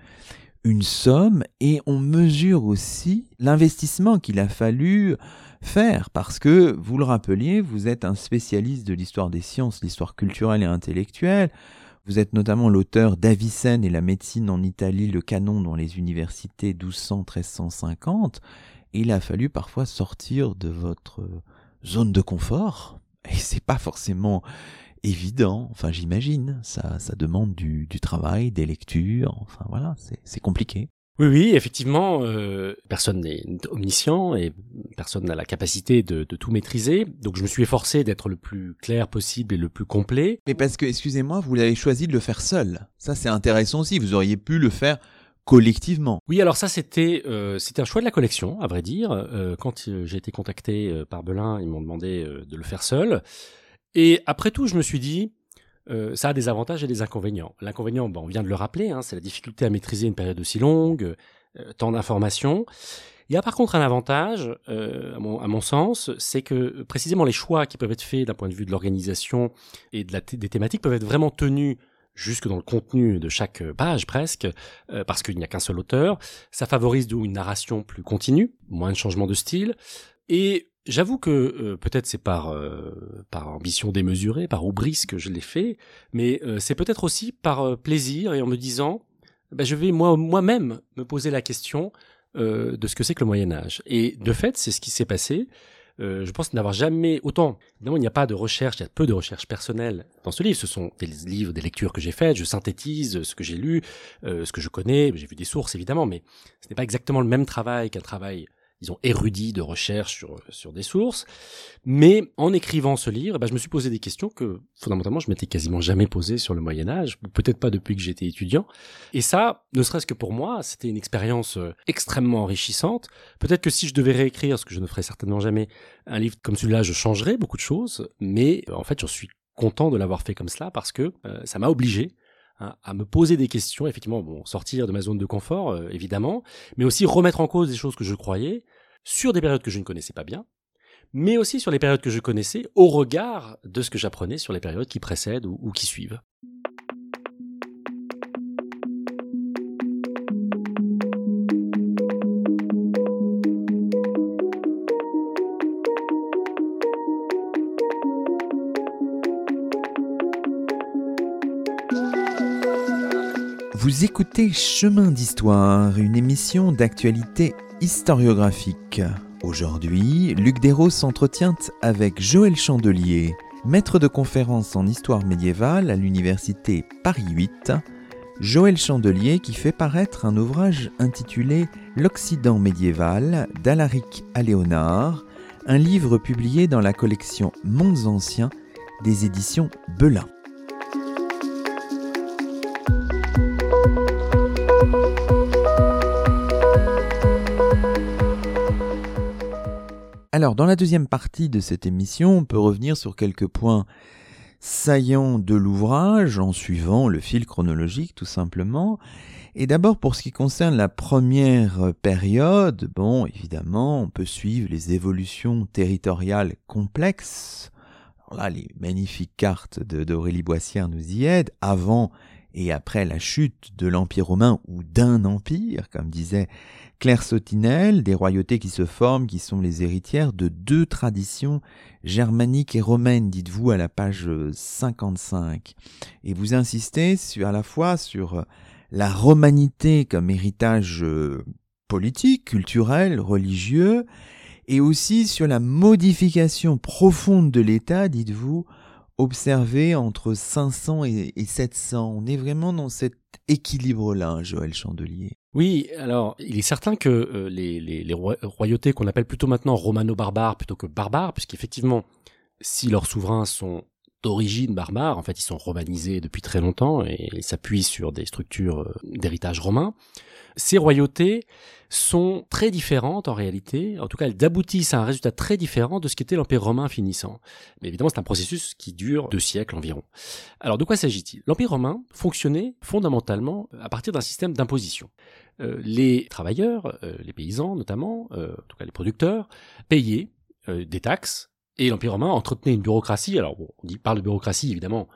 une somme et on mesure aussi l'investissement qu'il a fallu faire parce que, vous le rappeliez, vous êtes un spécialiste de l'histoire des sciences, l'histoire culturelle et intellectuelle. Vous êtes notamment l'auteur d'Avicenne et la médecine en Italie, le canon dans les universités 1200-1350. Et il a fallu parfois sortir de votre zone de confort. Et c'est pas forcément évident. Enfin, j'imagine, ça, ça demande du, du, travail, des lectures. Enfin, voilà, c'est compliqué. Oui, oui, effectivement, euh, personne n'est omniscient et personne n'a la capacité de, de, tout maîtriser. Donc, je me suis efforcé d'être le plus clair possible et le plus complet. Mais parce que, excusez-moi, vous l'avez choisi de le faire seul. Ça, c'est intéressant aussi. Vous auriez pu le faire collectivement. Oui, alors ça c'était euh, c'était un choix de la collection, à vrai dire. Euh, quand euh, j'ai été contacté euh, par Belin, ils m'ont demandé de le faire seul. Et après tout, je me suis dit, euh, ça a des avantages et des inconvénients. L'inconvénient, bon, on vient de le rappeler, hein, c'est la difficulté à maîtriser une période aussi longue, euh, tant d'informations. Il y a par contre un avantage, euh, à, mon, à, mon, sens, c'est que précisément les choix qui peuvent être faits d'un point de vue de l'organisation et de la des thématiques peuvent être vraiment tenus jusque dans le contenu de chaque page presque, parce qu'il n'y a qu'un seul auteur. Ça favorise une narration plus continue, moins de changement de style. Et j'avoue que peut-être c'est par par ambition démesurée, par oubris que je l'ai fait, mais c'est peut-être aussi par plaisir et en me disant, ben, je vais moi moi-même me poser la question de ce que c'est que le Moyen Âge. Et de fait, c'est ce qui s'est passé. Euh, je pense n'avoir jamais autant. Évidemment, il n'y a pas de recherche, il y a peu de recherche personnelle dans ce livre. Ce sont des livres, des lectures que j'ai faites. Je synthétise ce que j'ai lu, euh, ce que je connais. J'ai vu des sources évidemment, mais ce n'est pas exactement le même travail qu'un travail disons, érudit de recherche sur, sur des sources. Mais en écrivant ce livre, eh ben, je me suis posé des questions que, fondamentalement, je m'étais quasiment jamais posées sur le Moyen Âge, ou peut-être pas depuis que j'étais étudiant. Et ça, ne serait-ce que pour moi, c'était une expérience euh, extrêmement enrichissante. Peut-être que si je devais réécrire, ce que je ne ferais certainement jamais, un livre comme celui-là, je changerais beaucoup de choses. Mais en fait, je suis content de l'avoir fait comme cela parce que euh, ça m'a obligé À me poser des questions, effectivement, bon, sortir de ma zone de confort, euh, évidemment, mais aussi remettre en cause des choses que je croyais sur des périodes que je ne connaissais pas bien, mais aussi sur les périodes que je connaissais au regard de ce que j'apprenais sur les périodes qui précèdent ou qui suivent. Vous écoutez Chemin d'Histoire, une émission d'actualité historiographique. Aujourd'hui, Luc Desros s'entretient avec Joël Chandelier, maître de conférence en histoire médiévale à l'université Paris 8. Joël Chandelier qui fait paraître un ouvrage intitulé L'Occident médiéval d'Alaric à Léonard, un livre publié dans la collection Mondes Anciens des éditions Belin. Alors, dans la deuxième partie de cette émission, on peut revenir sur quelques points saillants de l'ouvrage en suivant le fil chronologique tout simplement. Et d'abord pour ce qui concerne la première période, bon évidemment on peut suivre les évolutions territoriales complexes. là les magnifiques cartes d'Aurélie Boissière nous y aident, avant et après la chute de l'Empire romain ou d'un empire, comme disait Claire Sautinel, des royautés qui se forment, qui sont les héritières de deux traditions germaniques et romaines, dites-vous à la page 55. Et vous insistez à la fois sur la romanité comme héritage euh, politique, culturel, religieux, et aussi sur la modification profonde de l'État, dites-vous, observée entre 500 et 700. On est vraiment dans cet équilibre-là, Joël Chandelier. Oui, alors il est certain que euh, les, royautés qu'on appelle plutôt maintenant romano-barbares plutôt que barbares, puisqu'effectivement, si leurs souverains sont d'origine barbare, en fait ils sont romanisés depuis très longtemps et s'appuient sur des structures euh, d'héritage romain, ces royautés sont très différentes en réalité. En tout cas, elles aboutissent à un résultat très différent de ce qu'était l'Empire romain finissant. Mais évidemment, c'est un processus qui dure deux siècles environ. Alors, de quoi s'agit-il? L'Empire romain fonctionnait fondamentalement à partir d'un système d'imposition. Euh, les travailleurs, euh, les paysans notamment, euh, en tout cas les producteurs, payaient des taxes et l'Empire romain entretenait une bureaucratie. Alors, on parle de bureaucratie évidemment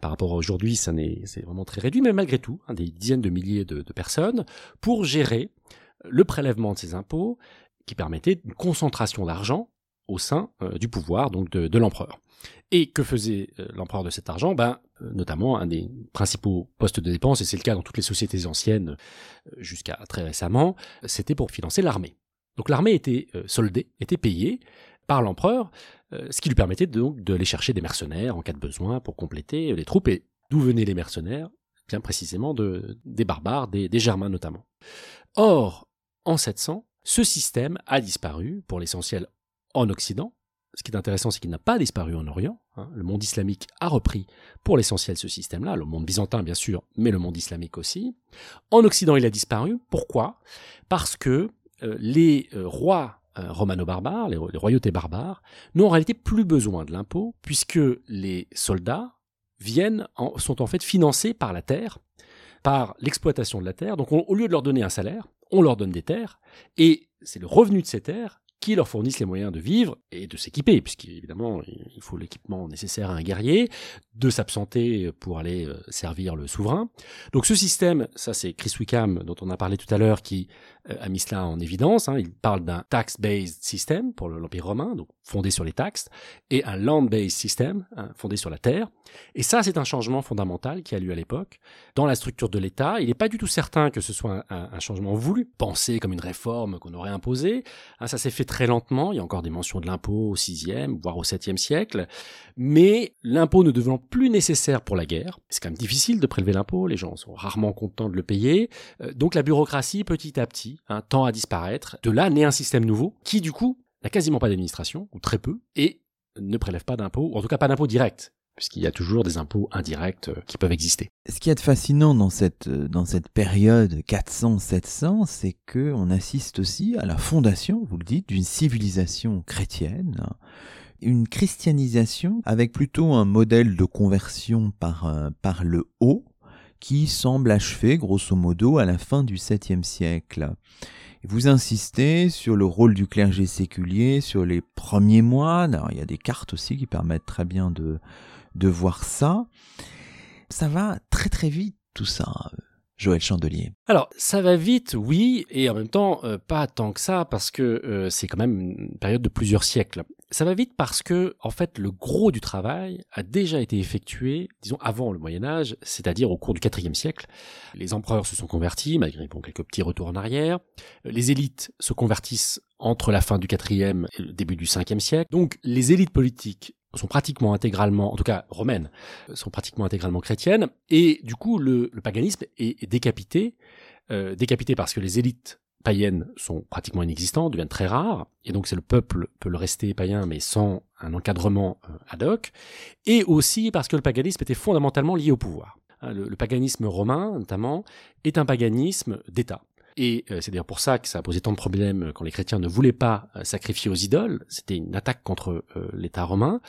par rapport à aujourd'hui, ça c'est vraiment très réduit, mais malgré tout, hein, des dizaines de milliers de, personnes pour gérer le prélèvement de ces impôts qui permettait une concentration d'argent au sein euh, du pouvoir donc de, l'empereur. Et que faisait euh, l'empereur de cet argent? Ben, notamment un des principaux postes de dépenses, et c'est le cas dans toutes les sociétés anciennes jusqu'à très récemment, c'était pour financer l'armée. Donc l'armée était soldée, était payée par l'empereur, euh, ce qui lui permettait donc d'aller chercher des mercenaires en cas de besoin pour compléter les troupes. Et d'où venaient les mercenaires Bien précisément de, des barbares, des, Germains notamment. Or, en 700, ce système a disparu, pour l'essentiel en Occident. Ce qui est intéressant, c'est qu'il n'a pas disparu en Orient. Hein. Le monde islamique a repris pour l'essentiel ce système-là, le monde byzantin bien sûr, mais le monde islamique aussi. En Occident, il a disparu. Pourquoi? Parce que euh, les euh, rois euh, romano-barbares, les, royautés barbares, n'ont en réalité plus besoin de l'impôt, puisque les soldats viennent sont en fait financés par la terre, par l'exploitation de la terre. Donc au lieu de leur donner un salaire, on leur donne des terres, et c'est le revenu de ces terres qui leur fournissent les moyens de vivre et de s'équiper, puisqu'évidemment, il faut l'équipement nécessaire à un guerrier, de s'absenter pour aller euh, servir le souverain. Donc ce système, ça c'est Chris Wickham, dont on a parlé tout à l'heure, qui euh, a mis cela en évidence. Hein. Il parle d'un tax-based system pour l'Empire romain, donc fondé sur les taxes, et un land-based system, hein, fondé sur la terre. Et ça, c'est un changement fondamental qui a lieu à l'époque. Dans la structure de l'État, il n'est pas du tout certain que ce soit un, un, changement voulu, pensé comme une réforme qu'on aurait imposée. Hein, ça s'est fait très lentement. Il y a encore des mentions de l'impôt au 6e, voire au 7e siècle. Mais l'impôt ne devenant plus nécessaire pour la guerre, c'est quand même difficile de prélever l'impôt. Les gens sont rarement contents de le payer. Euh, donc la bureaucratie, petit à petit, hein, tend à disparaître. De là naît un système nouveau qui, du coup, n'a quasiment pas d'administration, ou très peu, et ne prélève pas d'impôts, ou en tout cas pas d'impôts directs puisqu'il y a toujours des impôts indirects euh, qui peuvent exister. Ce qui est fascinant dans cette, euh, dans cette période 400-700, c'est que on assiste aussi à la fondation, vous le dites, d'une civilisation chrétienne, une christianisation avec plutôt un modèle de conversion par, euh, par le haut qui semble achevé grosso modo à la fin du 7e siècle. Vous insistez sur le rôle du clergé séculier, sur les premiers moines. Alors, il y a des cartes aussi qui permettent très bien de, de voir ça. Ça va très très vite tout ça, Joël Chandelier. Alors, ça va vite, oui, et en même temps, euh, pas tant que ça, parce que euh, c'est quand même une période de plusieurs siècles. Ça va vite parce que, en fait, le gros du travail a déjà été effectué, disons, avant le Moyen Âge, c'est-à-dire au cours du IVe siècle. Les empereurs se sont convertis, malgré quelques petits retours en arrière. Les élites se convertissent entre la fin du IVe et le début du Ve siècle. Donc, les élites politiques sont pratiquement intégralement, en tout cas romaines, sont pratiquement intégralement chrétiennes, et du coup le, paganisme est, décapité, euh, décapité parce que les élites païennes sont pratiquement inexistantes, deviennent très rares, et donc c'est le peuple peut le rester païen mais sans un encadrement euh, ad hoc, et aussi parce que le paganisme était fondamentalement lié au pouvoir. Hein, le paganisme romain, notamment, est un paganisme d'État. Et euh, c'est d'ailleurs pour ça que ça a posé tant de problèmes quand les chrétiens ne voulaient pas euh, sacrifier aux idoles. C'était une attaque contre l'État romain.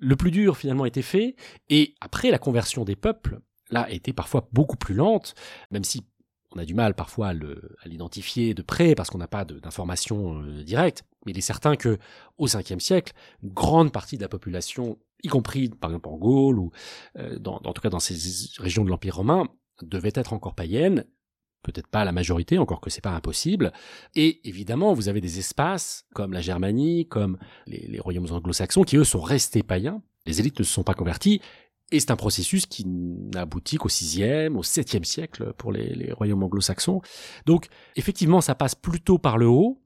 Le plus dur finalement était fait. Et après la conversion des peuples, là, était parfois beaucoup plus lente, même si on a du mal parfois à l'identifier de près parce qu'on n'a pas d'informations directes. Mais il est certain que au 5 siècle, grande partie de la population, y compris par exemple en Gaule ou dans, en tout cas dans ces régions de l'Empire romain, devait être encore païenne peut-être pas la majorité, encore que c'est pas impossible. Et évidemment, vous avez des espaces comme la Germanie, comme les, royaumes anglo-saxons, qui eux sont restés païens. Les élites ne se sont pas converties. Et c'est un processus qui n'aboutit qu'au 6e, au 7e siècle pour les, royaumes anglo-saxons. Donc, effectivement, ça passe plutôt par le haut,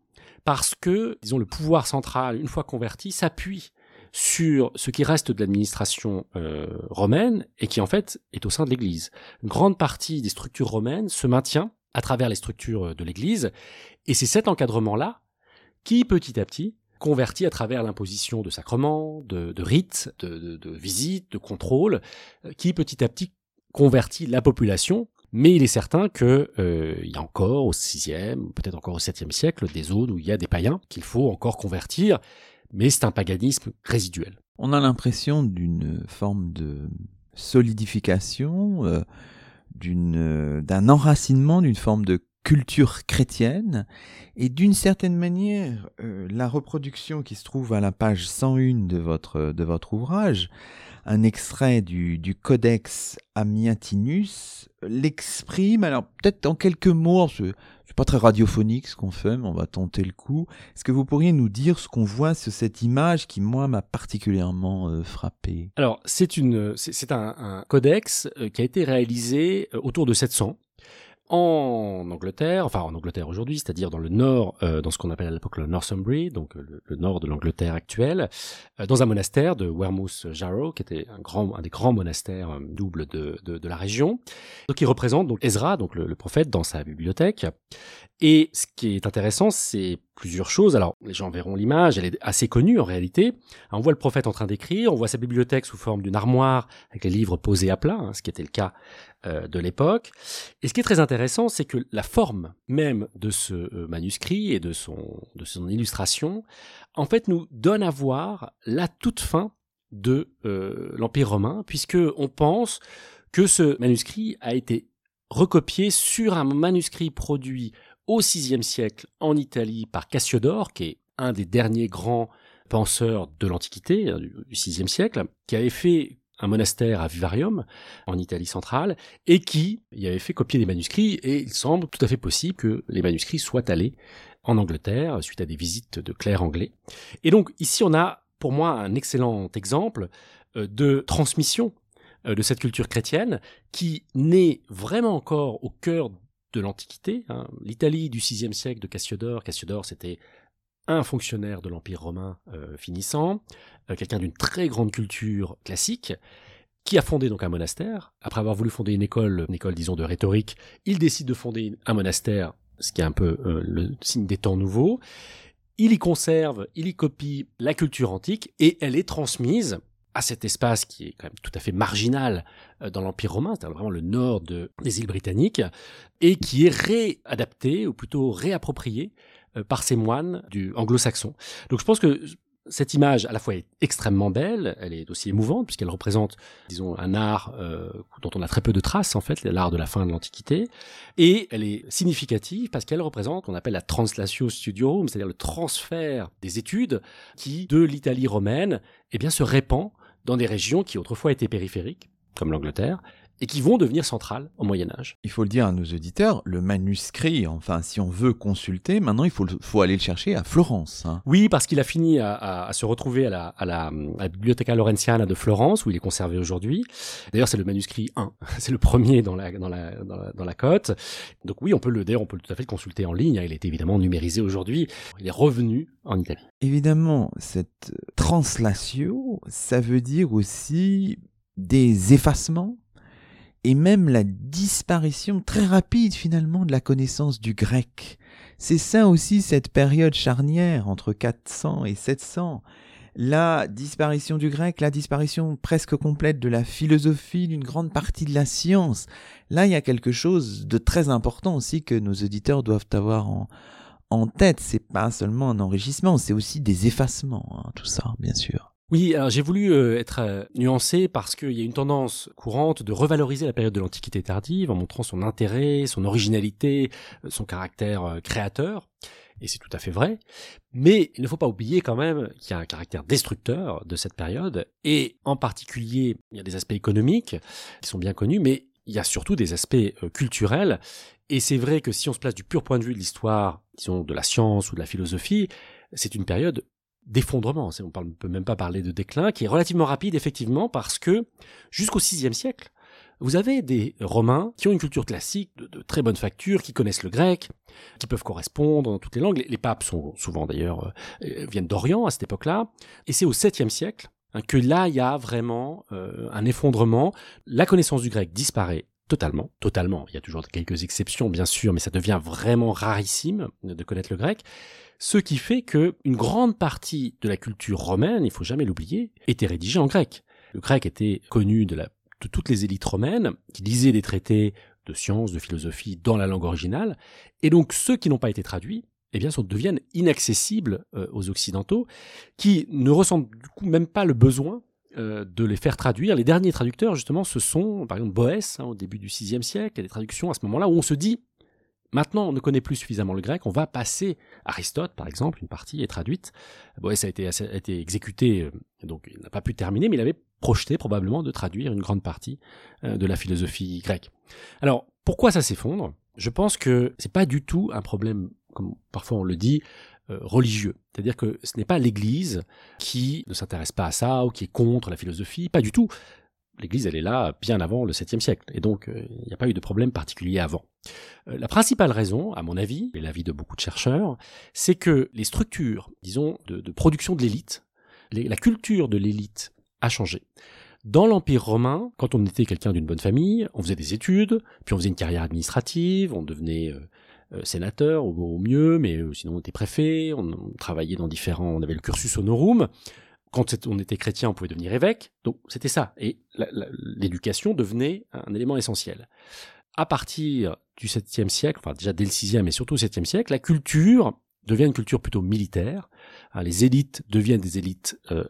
parce que, disons, le pouvoir central, une fois converti, s'appuie sur ce qui reste de l'administration euh, romaine et qui en fait est au sein de l'Église. Une grande partie des structures romaines se maintient à travers les structures de l'Église et c'est cet encadrement-là qui petit à petit convertit à travers l'imposition de sacrements, de, rites, de, visites, de contrôles, euh, qui petit à petit convertit la population mais il est certain qu'il euh, y a encore au 6e, peut-être encore au 7e siècle, des zones où il y a des païens qu'il faut encore convertir mais c'est un paganisme résiduel. On a l'impression d'une forme de solidification, euh, d'une, d'un enracinement, d'une forme de culture chrétienne, et d'une certaine manière, euh, la reproduction qui se trouve à la page 101 de votre, de votre ouvrage, un extrait du, du Codex Amiatinus, l'exprime, alors peut-être en quelques mots, c'est pas très radiophonique ce qu'on fait, mais on va tenter le coup. Est-ce que vous pourriez nous dire ce qu'on voit sur cette image qui, moi, m'a particulièrement euh, frappé? Alors, c'est c'est un, un, codex euh, qui a été réalisé euh, autour de 700 en Angleterre, enfin en Angleterre aujourd'hui, c'est-à-dire dans le nord, euh, dans ce qu'on appelle à l'époque le Northumbria, donc le, nord de l'Angleterre actuelle, euh, dans un monastère de Wearmouth Jarrow, qui était un grand, un des grands monastères euh, doubles de, de, de, la région, donc qui représente donc Ezra, donc le, le, prophète, dans sa bibliothèque. Et ce qui est intéressant, c'est plusieurs choses. Alors, les gens verront l'image, elle est assez connue en réalité. On voit le prophète en train d'écrire, on voit sa bibliothèque sous forme d'une armoire avec les livres posés à plat, hein, ce qui était le cas euh, de l'époque. Et ce qui est très intéressant, c'est que la forme même de ce euh, manuscrit et de son, illustration, en fait, nous donne à voir la toute fin de euh, l'Empire romain, puisque on pense que ce manuscrit a été recopié sur un manuscrit produit au VIe siècle en Italie par Cassiodore, qui est un des derniers grands penseurs de l'Antiquité, hein, du VIe siècle, qui avait fait un monastère à Vivarium, en Italie centrale, et qui y avait fait copier des manuscrits, et il semble tout à fait possible que les manuscrits soient allés en Angleterre, suite à des visites de clercs anglais. Et donc ici on a pour moi un excellent exemple euh, de transmission euh, de cette culture chrétienne qui naît vraiment encore au cœur de l'Antiquité. Hein. L'Italie du VIe siècle de Cassiodore, Cassiodore c'était un fonctionnaire de l'Empire romain euh, finissant, quelqu'un d'une très grande culture classique, qui a fondé donc un monastère. Après avoir voulu fonder une école, une école disons de rhétorique, il décide de fonder un monastère ce qui est un peu euh, le signe des temps nouveaux. Il y conserve, il y copie la culture antique et elle est transmise à cet espace qui est quand même tout à fait marginal euh, dans l'Empire romain, c'est-à-dire vraiment le nord de, des îles britanniques, et qui est réadapté, ou plutôt réapproprié, euh, par ces moines du anglo-saxon. Donc je pense que cette image, à la fois, est extrêmement belle, elle est aussi émouvante, puisqu'elle représente, disons, un art euh, dont on a très peu de traces, en fait, l'art de la fin de l'Antiquité, et elle est significative parce qu'elle représente ce qu'on appelle la translatio studiorum, c'est-à-dire le transfert des études qui, de l'Italie romaine, eh bien, se répand dans des régions qui autrefois étaient périphériques, comme l'Angleterre, et qui vont devenir centrales au Moyen Âge. Il faut le dire à nos auditeurs, le manuscrit, enfin si on veut consulter, maintenant il faut, faut aller le chercher à Florence. Hein. Oui, parce qu'il a fini à, à, se retrouver à la, à, la, à Bibliotheca Laurentiana de Florence, où il est conservé aujourd'hui. D'ailleurs, c'est le manuscrit 1, c'est le premier dans la, dans, la, dans, la, dans la cote. Donc oui, on peut le d'ailleurs, on peut tout à fait le consulter en ligne. Hein. Il est évidemment numérisé aujourd'hui. Il est revenu en Italie. Évidemment, cette translatio, ça veut dire aussi des effacements et même la disparition très rapide finalement de la connaissance du grec. C'est ça aussi cette période charnière entre 400 et 700. La disparition du grec, la disparition presque complète de la philosophie, d'une grande partie de la science. Là, il y a quelque chose de très important aussi que nos auditeurs doivent avoir en, en tête. C'est pas seulement un enrichissement, c'est aussi des effacements, hein, tout ça, bien sûr. Oui, alors j'ai voulu euh, être euh, nuancé parce qu'il y a une tendance courante de revaloriser la période de l'Antiquité tardive en montrant son intérêt, son originalité, euh, son caractère créateur. Et c'est tout à fait vrai. Mais il ne faut pas oublier quand même qu'il y a un caractère destructeur de cette période. Et en particulier, il y a des aspects économiques qui sont bien connus, mais il y a surtout des aspects culturels. Et c'est vrai que si on se place du pur point de vue de l'histoire, disons de la science ou de la philosophie, c'est une période d'effondrement, on ne peut même pas parler de déclin, qui est relativement rapide effectivement parce que jusqu'au VIe siècle, vous avez des Romains qui ont une culture classique de, très bonne facture, qui connaissent le grec, qui peuvent correspondre dans toutes les langues. Les, papes sont souvent d'ailleurs euh, viennent d'Orient à cette époque-là, et c'est au 7e siècle hein, que là il y a vraiment euh, un effondrement. La connaissance du grec disparaît totalement, totalement. Il y a toujours quelques exceptions bien sûr, mais ça devient vraiment rarissime de connaître le grec. Ce qui fait que une grande partie de la culture romaine, il faut jamais l'oublier, était rédigée en grec. Le grec était connu de, toutes les élites romaines qui lisaient des traités de sciences, de philosophie dans la langue originale, et donc ceux qui n'ont pas été traduits, eh bien, deviennent inaccessibles euh, aux occidentaux, qui ne ressentent du coup même pas le besoin euh, de les faire traduire. Les derniers traducteurs, justement, ce sont, par exemple, Boès, hein, au début du VIe siècle, il y a des traductions à ce moment-là où on se dit, Maintenant, on ne connaît plus suffisamment le grec, on va passer Aristote, par exemple, une partie est traduite. Boès a été, a été exécuté, euh, donc il n'a pas pu terminer, mais il avait projeté probablement de traduire une grande partie euh, de la philosophie grecque. Alors, pourquoi ça s'effondre? Je pense que c'est pas du tout un problème, comme parfois on le dit, euh, religieux. C'est-à-dire que ce n'est pas l'Église qui ne s'intéresse pas à ça ou qui est contre la philosophie, pas du tout l'Église, elle est là bien avant le 7e siècle, et donc euh, il n'y a pas eu de problème particulier avant. Euh, la principale raison, à mon avis, et l'avis de beaucoup de chercheurs, c'est que les structures, disons, de, production de l'élite, la culture de l'élite a changé. Dans l'Empire romain, quand on était quelqu'un d'une bonne famille, on faisait des études, puis on faisait une carrière administrative, on devenait euh, sénateur au, mieux, mais sinon on était préfet, on, on, travaillait dans différents, on avait le cursus honorum, quand on était chrétien, on pouvait devenir évêque. Donc c'était ça. Et l'éducation devenait un élément essentiel. À partir du 7e siècle, enfin déjà dès le 6e mais surtout au 7e siècle, la culture devient une culture plutôt militaire. Hein, les élites deviennent des élites euh,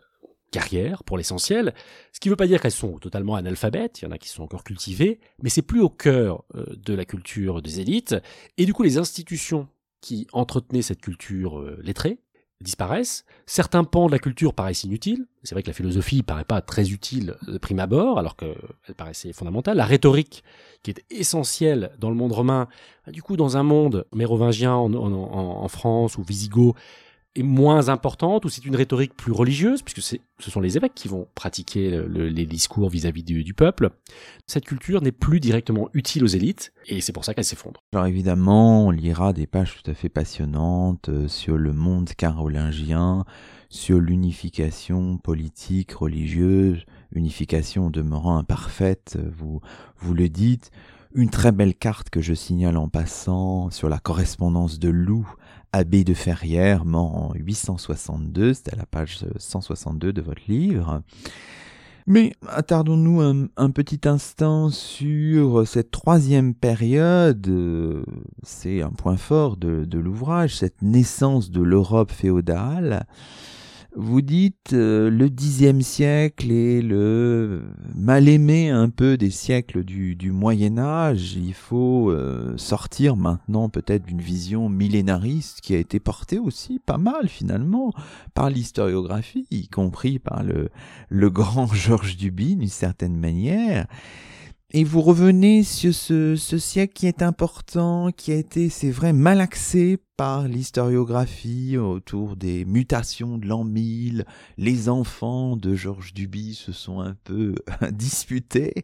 carrières pour l'essentiel, ce qui ne veut pas dire qu'elles sont totalement analphabètes, il y en a qui sont encore cultivées, mais c'est plus au cœur euh, de la culture des élites, et du coup les institutions qui entretenaient cette culture euh, lettrée disparaissent. Certains pans de la culture paraissent inutiles. C'est vrai que la philosophie paraît pas très utile de prime abord, alors qu'elle paraissait fondamentale. La rhétorique, qui est essentielle dans le monde romain, du coup, dans un monde mérovingien en, en France ou visigoth, est moins importante ou c'est une rhétorique plus religieuse puisque ce sont les évêques qui vont pratiquer les discours vis-à-vis du, peuple. Cette culture n'est plus directement utile aux élites et c'est pour ça qu'elle s'effondre. Alors évidemment, on lira des pages tout à fait passionnantes euh, sur le monde carolingien, sur l'unification politique, religieuse, unification demeurant imparfaite, vous, vous le dites. Une très belle carte que je signale en passant sur la correspondance de Loup abbé de Ferrières, mort en 862, c'est à la page 162 de votre livre. Mais attardons-nous un, petit instant sur cette troisième période, c'est un point fort de l'ouvrage, cette naissance de l'Europe féodale. Vous dites euh, le dixième siècle est le mal aimé un peu des siècles du, Moyen Âge. Il faut euh, sortir maintenant peut-être d'une vision millénariste qui a été portée aussi pas mal finalement par l'historiographie, y compris par le, le grand Georges Duby d'une certaine manière. Et vous revenez sur ce, ce, siècle qui est important, qui a été, c'est vrai, mal axé par l'historiographie autour des mutations de l'an 1000. Les enfants de Georges Duby se sont un peu disputés.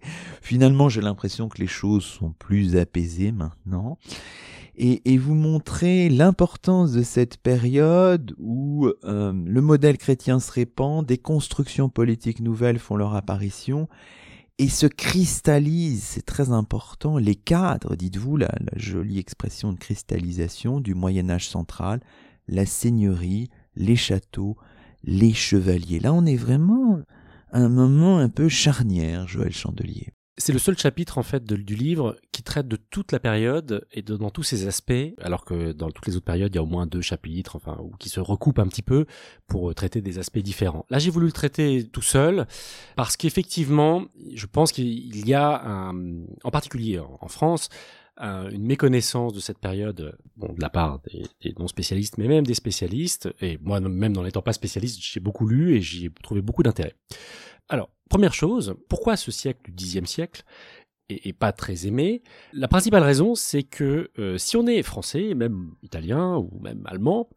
Finalement, j'ai l'impression que les choses sont plus apaisées maintenant. Et, et vous montrez l'importance de cette période où euh, le modèle chrétien se répand, des constructions politiques nouvelles font leur apparition, et se cristallise, c'est très important, les cadres, dites-vous, la, jolie expression de cristallisation du Moyen Âge central, la seigneurie, les châteaux, les chevaliers. Là, on est vraiment à un moment un peu charnière, Joël Chandelier. C'est le seul chapitre en fait du livre qui traite de toute la période et de, dans tous ses aspects, alors que dans toutes les autres périodes il y a au moins deux chapitres, enfin ou qui se recoupent un petit peu pour euh, traiter des aspects différents. Là j'ai voulu le traiter tout seul parce qu'effectivement je pense qu'il y a en particulier en, France une méconnaissance de cette période, bon, de la part des, non spécialistes, mais même des spécialistes. Et moi, même dans n'étant pas spécialiste, j'ai beaucoup lu et j'y ai trouvé beaucoup d'intérêt. Alors, première chose, pourquoi ce siècle du Xe siècle est, pas très aimé? La principale raison, c'est que euh, si on est français, même italien ou même allemand,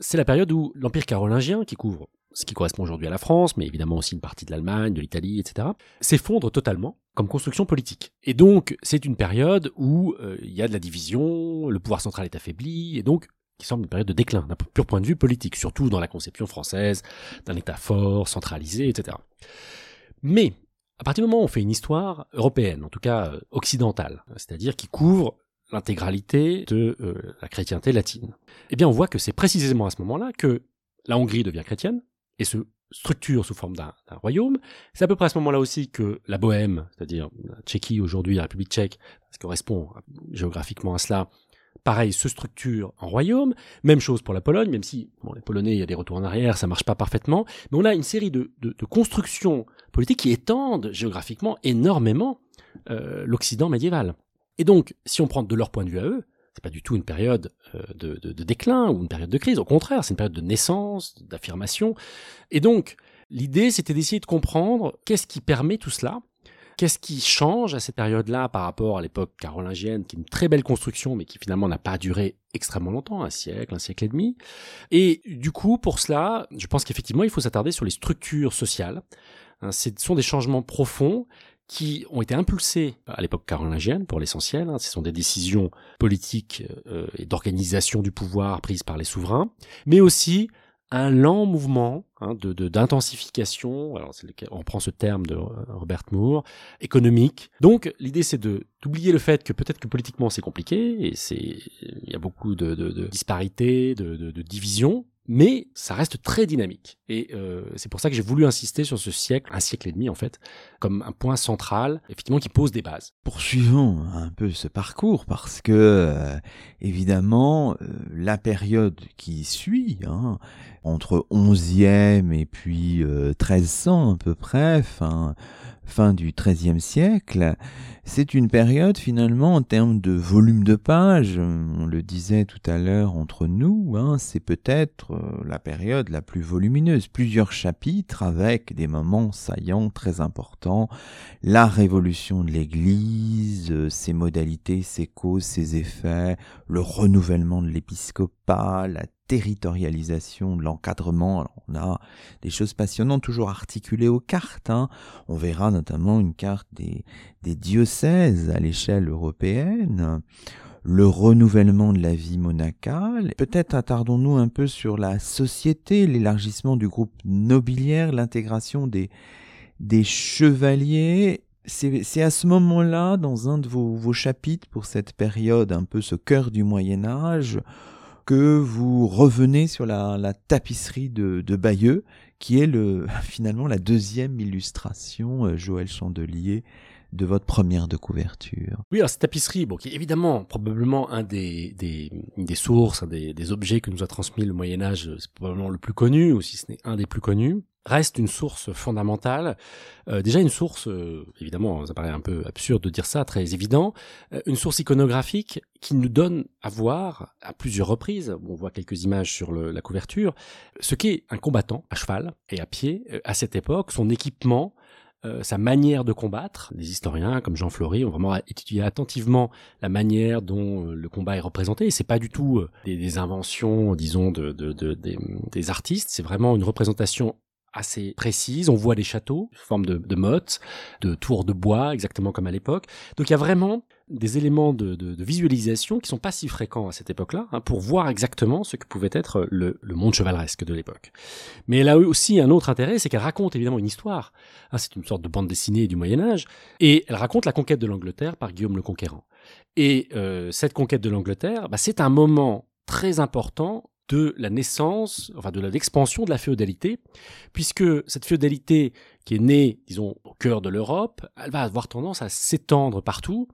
c'est la période où l'Empire carolingien, qui couvre ce qui correspond aujourd'hui à la France, mais évidemment aussi une partie de l'Allemagne, de l'Italie, etc., s'effondre totalement comme construction politique. Et donc, c'est une période où euh, il y a de la division, le pouvoir central est affaibli, et donc qui semble une période de déclin d'un pur point de vue politique, surtout dans la conception française d'un État fort, centralisé, etc. Mais à partir du moment où on fait une histoire européenne, en tout cas euh, occidentale, c'est-à-dire qui couvre l'intégralité de euh, la chrétienté latine, eh bien on voit que c'est précisément à ce moment-là que la Hongrie devient chrétienne et se structure sous forme d'un royaume. C'est à peu près à ce moment-là aussi que la Bohème, c'est-à-dire la Tchéquie aujourd'hui, la République tchèque, ce qui correspond géographiquement à cela, pareil, se structure en royaume. Même chose pour la Pologne, même si bon, les Polonais, il y a des retours en arrière, ça marche pas parfaitement. Mais on a une série de, de, constructions politiques qui étendent géographiquement énormément euh, l'Occident médiéval. Et donc, si on prend de leur point de vue à eux, c'est pas du tout une période euh, de, déclin ou une période de crise. Au contraire, c'est une période de naissance, d'affirmation. Et donc, l'idée, c'était d'essayer de comprendre qu'est-ce qui permet tout cela Qu'est-ce qui change à cette période-là par rapport à l'époque carolingienne, qui est une très belle construction, mais qui finalement n'a pas duré extrêmement longtemps, un siècle, un siècle et demi. Et du coup, pour cela, je pense qu'effectivement, il faut s'attarder sur les structures sociales. Hein, ce sont des changements profonds qui ont été impulsés à l'époque carolingienne pour l'essentiel. Hein. Ce sont des décisions politiques euh, et d'organisation du pouvoir prises par les souverains, mais aussi un lent mouvement hein, de d'intensification. Alors on prend ce terme de Robert Moore, économique. Donc l'idée c'est de d'oublier le fait que peut-être que politiquement c'est compliqué et c'est il y a beaucoup de, disparités, de divisions, mais ça reste très dynamique. Et euh, c'est pour ça que j'ai voulu insister sur ce siècle, un siècle et demi en fait, comme un point central, effectivement, qui pose des bases. Poursuivons un peu ce parcours parce que, euh, évidemment, euh, la période qui suit, hein, entre 11e et puis 1300 à peu près, fin, fin du XIIIe siècle, C'est une période finalement en termes de volume de pages, on le disait tout à l'heure entre nous, hein, c'est peut-être euh, la période la plus volumineuse. Plusieurs chapitres avec des moments saillants très importants, la révolution de l'Église, euh, ses modalités, ses causes, ses effets, le renouvellement de l'épiscopat, la territorialisation l'encadrement. On a des choses passionnantes toujours articulées aux cartes. Hein. On verra notamment une carte des, des diocèses à l'échelle européenne le renouvellement de la vie monacale. Peut-être attardons-nous un peu sur la société, l'élargissement du groupe nobiliaire, l'intégration des, chevaliers. C'est à ce moment-là, dans un de vos, chapitres pour cette période, un peu ce cœur du Moyen Âge, que vous revenez sur la, tapisserie de, Bayeux, qui est le, finalement la deuxième illustration, euh, Joël Chandelier, de votre première de couverture. Oui, alors cette tapisserie, bon, qui est évidemment probablement un des, des, des sources, un des, des, objets que nous a transmis le Moyen Âge, c'est probablement le plus connu, ou si ce n'est un des plus connus reste une source fondamentale. Euh, déjà une source, euh, évidemment, ça paraît un peu absurde de dire ça, très évident, euh, une source iconographique qui nous donne à voir à plusieurs reprises, on voit quelques images sur le, la couverture, ce qu'est un combattant à cheval et à pied à cette époque, son équipement, sa manière de combattre. Les historiens comme Jean Flory ont vraiment étudié attentivement la manière dont le combat est représenté. C'est pas du tout des, des inventions, disons, de, de, de des artistes. C'est vraiment une représentation assez précise. On voit des châteaux, forme de, de mottes, de tours de bois, exactement comme à l'époque. Donc il y a vraiment des éléments de, visualisation qui sont pas si fréquents à cette époque-là, hein, pour voir exactement ce que pouvait être le, monde chevaleresque de l'époque. Mais elle a aussi un autre intérêt, c'est qu'elle raconte évidemment une histoire. Hein, c'est une sorte de bande dessinée du Moyen Âge, et elle raconte la conquête de l'Angleterre par Guillaume le Conquérant. Et euh, cette conquête de l'Angleterre, bah, c'est un moment très important de la naissance, enfin de l'expansion de la féodalité, puisque cette féodalité qui est née, disons, au cœur de l'Europe, elle va avoir tendance à s'étendre partout.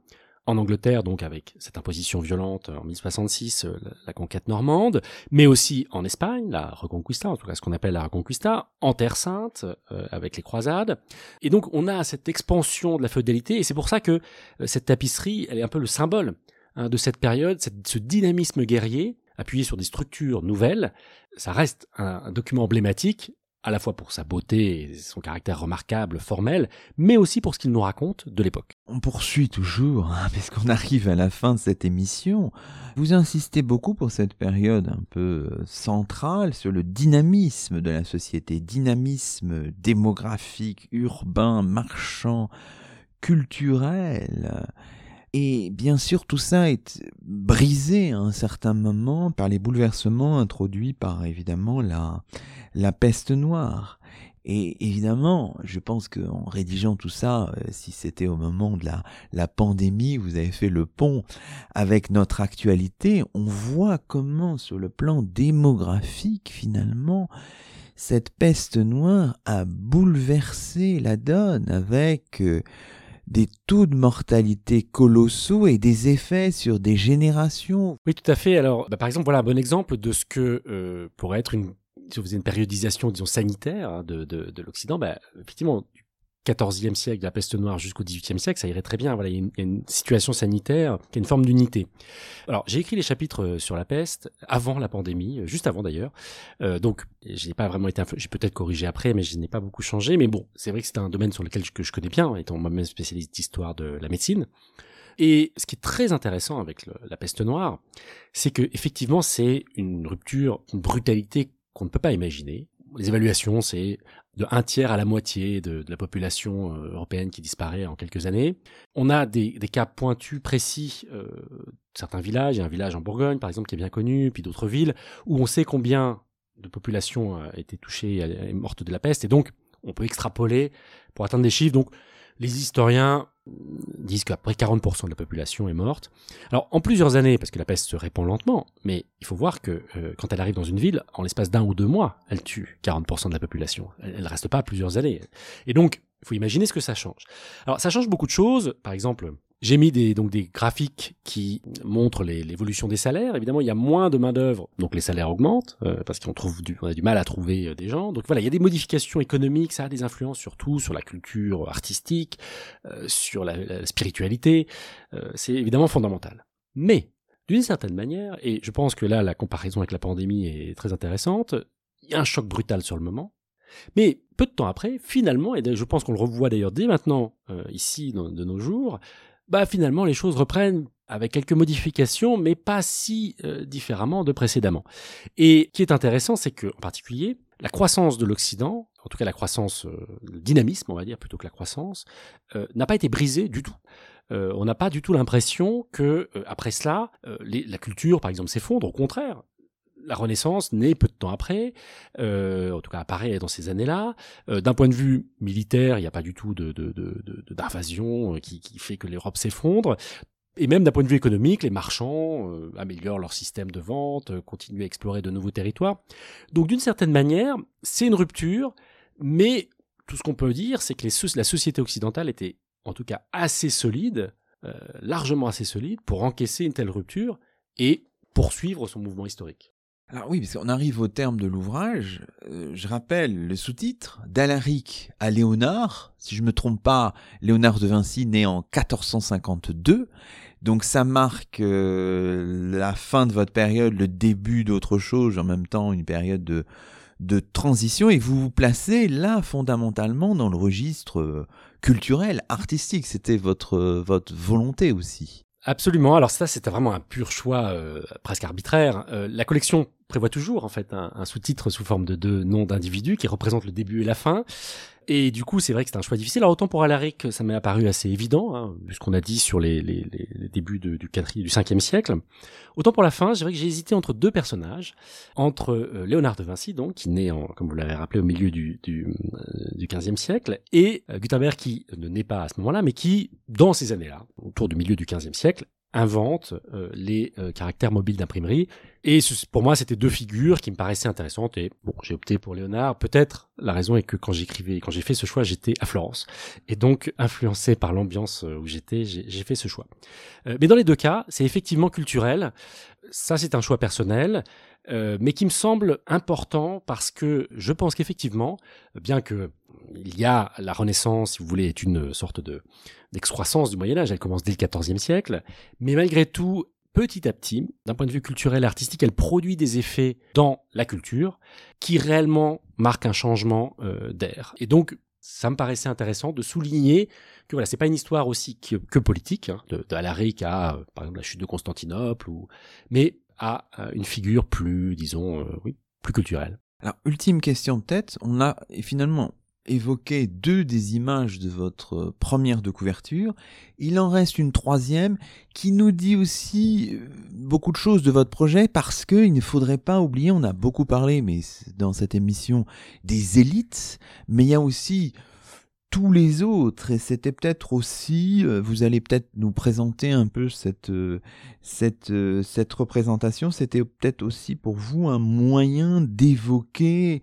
En Angleterre, donc avec cette imposition violente en 1066, euh, la, conquête normande, mais aussi en Espagne, la Reconquista, en tout cas ce qu'on appelle la Reconquista, en Terre Sainte, euh, avec les croisades. Et donc on a cette expansion de la féodalité, et c'est pour ça que euh, cette tapisserie, elle est un peu le symbole hein, de cette période, ce dynamisme guerrier appuyé sur des structures nouvelles, ça reste un, document emblématique à la fois pour sa beauté son caractère remarquable, formel, mais aussi pour ce qu'il nous raconte de l'époque. On poursuit toujours, hein, puisqu'on arrive à la fin de cette émission. Vous insistez beaucoup pour cette période un peu centrale sur le dynamisme de la société, dynamisme démographique, urbain, marchand, culturel. Et bien sûr, tout ça est brisé à un certain moment par les bouleversements introduits par évidemment la, la peste noire. Et évidemment, je pense qu'en rédigeant tout ça, euh, si c'était au moment de la, la pandémie, vous avez fait le pont avec notre actualité, on voit comment sur le plan démographique, finalement, cette peste noire a bouleversé la donne avec euh, des taux de mortalité colossaux et des effets sur des générations. Oui, tout à fait. Alors, bah, par exemple, voilà un bon exemple de ce que euh, pourrait être une périodisation, disons, sanitaire hein, de, de, de l'Occident, bah, effectivement, 14e siècle, la peste noire jusqu'au 18e siècle, ça irait très bien. Voilà, il y, a une, situation sanitaire qui a une forme d'unité. Alors, j'ai écrit les chapitres euh, sur la peste avant la pandémie, euh, juste avant d'ailleurs. Euh, donc, j'ai pas vraiment été, j'ai peut-être corrigé après, mais je n'ai pas beaucoup changé. Mais bon, c'est vrai que c'est un domaine sur lequel je, que je connais bien, étant moi-même spécialiste d'histoire de la médecine. Et ce qui est très intéressant avec la peste noire, c'est que effectivement, c'est une rupture, une brutalité qu'on ne peut pas imaginer. Les évaluations, c'est de un tiers à la moitié de, la population euh, européenne qui disparaît en quelques années. On a des, cas pointus, précis, euh, certains villages, il y a un village en Bourgogne par exemple qui est bien connu, puis d'autres villes, où on sait combien de population a été touchée et morte de la peste, et donc on peut extrapoler pour atteindre des chiffres. Les historiens disent qu'après 40% de la population est morte. Alors en plusieurs années, parce que la peste se répand lentement, mais il faut voir que euh, quand elle arrive dans une ville, en l'espace d'un ou deux mois, elle tue 40% de la population. Elle ne reste pas plusieurs années. Et donc, il faut imaginer ce que ça change. Alors ça change beaucoup de choses. Par exemple, J'ai mis des, donc des graphiques qui montrent l'évolution des salaires. Évidemment, il y a moins de main-d'œuvre, donc les salaires augmentent, euh, parce qu'on trouve du, on a du mal à trouver euh, des gens. Donc voilà, il y a des modifications économiques, ça a des influences surtout sur la culture artistique, euh, sur la, la spiritualité. c'est évidemment fondamental. Mais, d'une certaine manière, et je pense que là, la comparaison avec la pandémie est très intéressante, il y a un choc brutal sur le moment. Mais peu de temps après, finalement, et je pense qu'on le revoit d'ailleurs dès maintenant, ici, de nos jours, bah finalement les choses reprennent avec quelques modifications, mais pas si euh, différemment de précédemment. Et ce qui est intéressant, c'est que, en particulier, la croissance de l'Occident, en tout cas la croissance, euh, le dynamisme, on va dire, plutôt que la croissance, euh, n'a pas été brisée du tout. on n'a pas du tout l'impression que, après cela, la culture, par exemple, s'effondre. Au contraire, la Renaissance naît peu de temps après, euh, en tout cas apparaît dans ces années-là. Euh, d'un point de vue militaire, il n'y a pas du tout de, d'invasion euh, qui, fait que l'Europe s'effondre. Et même d'un point de vue économique, les marchands améliorent leur système de vente, continuent à explorer de nouveaux territoires. Donc d'une certaine manière, c'est une rupture, mais tout ce qu'on peut dire, c'est que la société occidentale était en tout cas assez solide, largement assez solide, pour encaisser une telle rupture et poursuivre son mouvement historique. Alors oui, parce qu'on arrive au terme de l'ouvrage. Euh, je rappelle le sous-titre d'Alaric à Léonard. Si je me trompe pas, Léonard de Vinci né en 1452. Donc ça marque euh, la fin de votre période, le début d'autre chose, en même temps une période de, de transition. Et vous vous placez là fondamentalement dans le registre euh, culturel, artistique. C'était votre, votre volonté aussi. Absolument. Alors ça, c'était vraiment un pur choix presque arbitraire. la collection prévoit toujours en fait un, sous-titre sous forme de deux noms d'individus qui représentent le début et la fin. Et du coup, c'est vrai que c'est un choix difficile. Alors autant pour Alaric, ça m'est apparu assez évident, hein, vu ce qu'on a dit sur les, les, les débuts du 4 du 5e siècle. Autant pour la fin, c'est vrai que j'ai hésité entre deux personnages, entre euh, Léonard de Vinci, donc qui naît, en, comme vous l'avez rappelé, au milieu du, du, euh, du 15e siècle, et euh, Gutenberg qui ne naît pas à ce moment-là, mais qui, dans ces années-là, autour du milieu du 15e siècle, invente euh, les euh, caractères mobiles d'imprimerie. Et pour moi, c'était deux figures qui me paraissaient intéressantes. Et bon, j'ai opté pour Léonard. Peut-être la raison est que quand j'écrivais, quand j'ai fait ce choix, j'étais à Florence. Et donc, influencé par l'ambiance euh, où j'étais, j'ai fait ce choix. mais dans les deux cas, c'est effectivement culturel. Ça, c'est un choix personnel. mais qui me semble important parce que je pense qu'effectivement, bien que il y a la Renaissance, si vous voulez, est une sorte de d'excroissance du Moyen Âge. Elle commence dès le XIVe siècle, mais malgré tout, petit à petit, d'un point de vue culturel et artistique, elle produit des effets dans la culture qui réellement marquent un changement euh, d'air. Et donc, ça me paraissait intéressant de souligner que voilà, c'est pas une histoire aussi que, politique, hein, de, de Alaric à, euh, par exemple, la chute de Constantinople, ou, mais à, euh, une figure plus, disons, oui, plus culturelle. Alors, ultime question de tête, on a finalement évoqué deux des images de votre première de couverture. Il en reste une troisième qui nous dit aussi euh, beaucoup de choses de votre projet parce qu'il ne faudrait pas oublier, on a beaucoup parlé, mais dans cette émission, des élites, mais il y a aussi tous les autres et c'était peut-être aussi euh, vous allez peut-être nous présenter un peu cette euh, cette cette représentation c'était peut-être aussi pour vous un moyen d'évoquer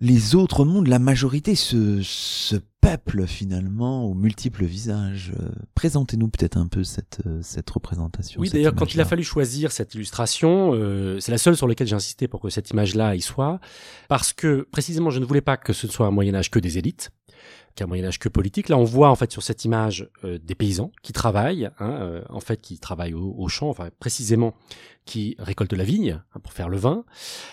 les autres mondes, la majorité, ce, ce peuple finalement aux multiples visages. Euh, présentez-nous peut-être un peu cette, euh, cette représentation. Oui, d'ailleurs, quand il a fallu choisir cette illustration, euh, c'est la seule sur laquelle j'ai insisté pour que cette image-là y soit, parce que précisément, je ne voulais pas que ce soit un Moyen Âge que des élites qu'un Moyen Âge que politique. Là, on voit en fait sur cette image euh, des paysans qui travaillent, hein, euh, en fait, qui travaillent au, champ, enfin précisément qui récoltent la vigne hein, pour faire le vin.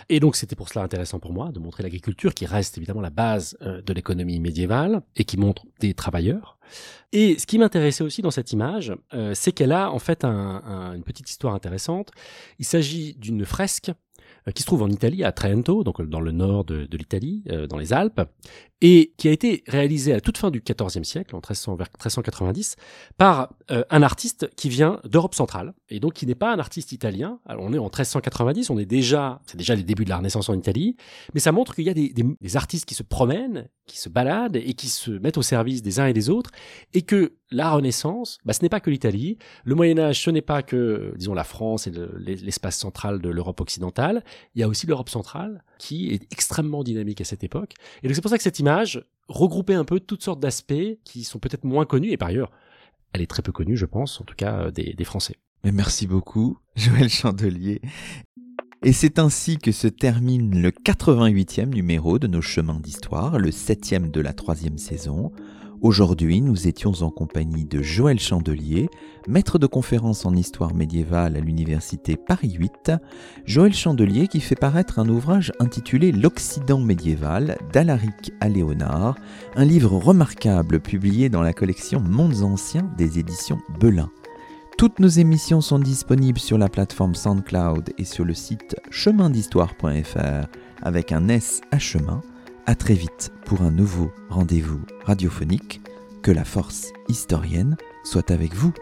Et donc, c'était pour cela intéressant pour moi de montrer l'agriculture qui reste évidemment la base euh, de l'économie médiévale et qui montre des travailleurs. Et ce qui m'intéressait aussi dans cette image, c'est qu'elle a en fait une petite histoire intéressante. Il s'agit d'une fresque euh, qui se trouve en Italie, à Trento, donc dans le nord de, l'Italie, euh, dans les Alpes, et qui a été réalisé à toute fin du XIVe siècle, en 1300, vers 1390, par euh, un artiste qui vient d'Europe centrale, et donc qui n'est pas un artiste italien. Alors on est en 1390, on est déjà, c'est déjà les débuts de la Renaissance en Italie, mais ça montre qu'il y a des, artistes qui se promènent, qui se baladent et qui se mettent au service des uns et des autres, et que la Renaissance, bah, ce n'est pas que l'Italie, le Moyen Âge, ce n'est pas que, disons, la France et l'espace central de l'Europe occidentale, il y a aussi l'Europe centrale qui est extrêmement dynamique à cette époque. Et donc c'est pour ça que cette image regroupait un peu toutes sortes d'aspects qui sont peut-être moins connus et par ailleurs elle est très peu connue, je pense, en tout cas des, des Français. Mais merci beaucoup, Joël Chandelier. Et c'est ainsi que se termine le 88e numéro de nos chemins d'histoire, le 7e de la troisième saison. Aujourd'hui, nous étions en compagnie de Joël Chandelier, maître de conférence en histoire médiévale à l'université Paris 8. Joël Chandelier qui fait paraître un ouvrage intitulé L'Occident médiéval d'Alaric à Léonard, un livre remarquable publié dans la collection Mondes anciens des éditions Belin. Toutes nos émissions sont disponibles sur la plateforme SoundCloud et sur le site chemindhistoire.fr avec un S à chemin. À très vite pour un nouveau rendez-vous radiophonique. Que la force historienne soit avec vous.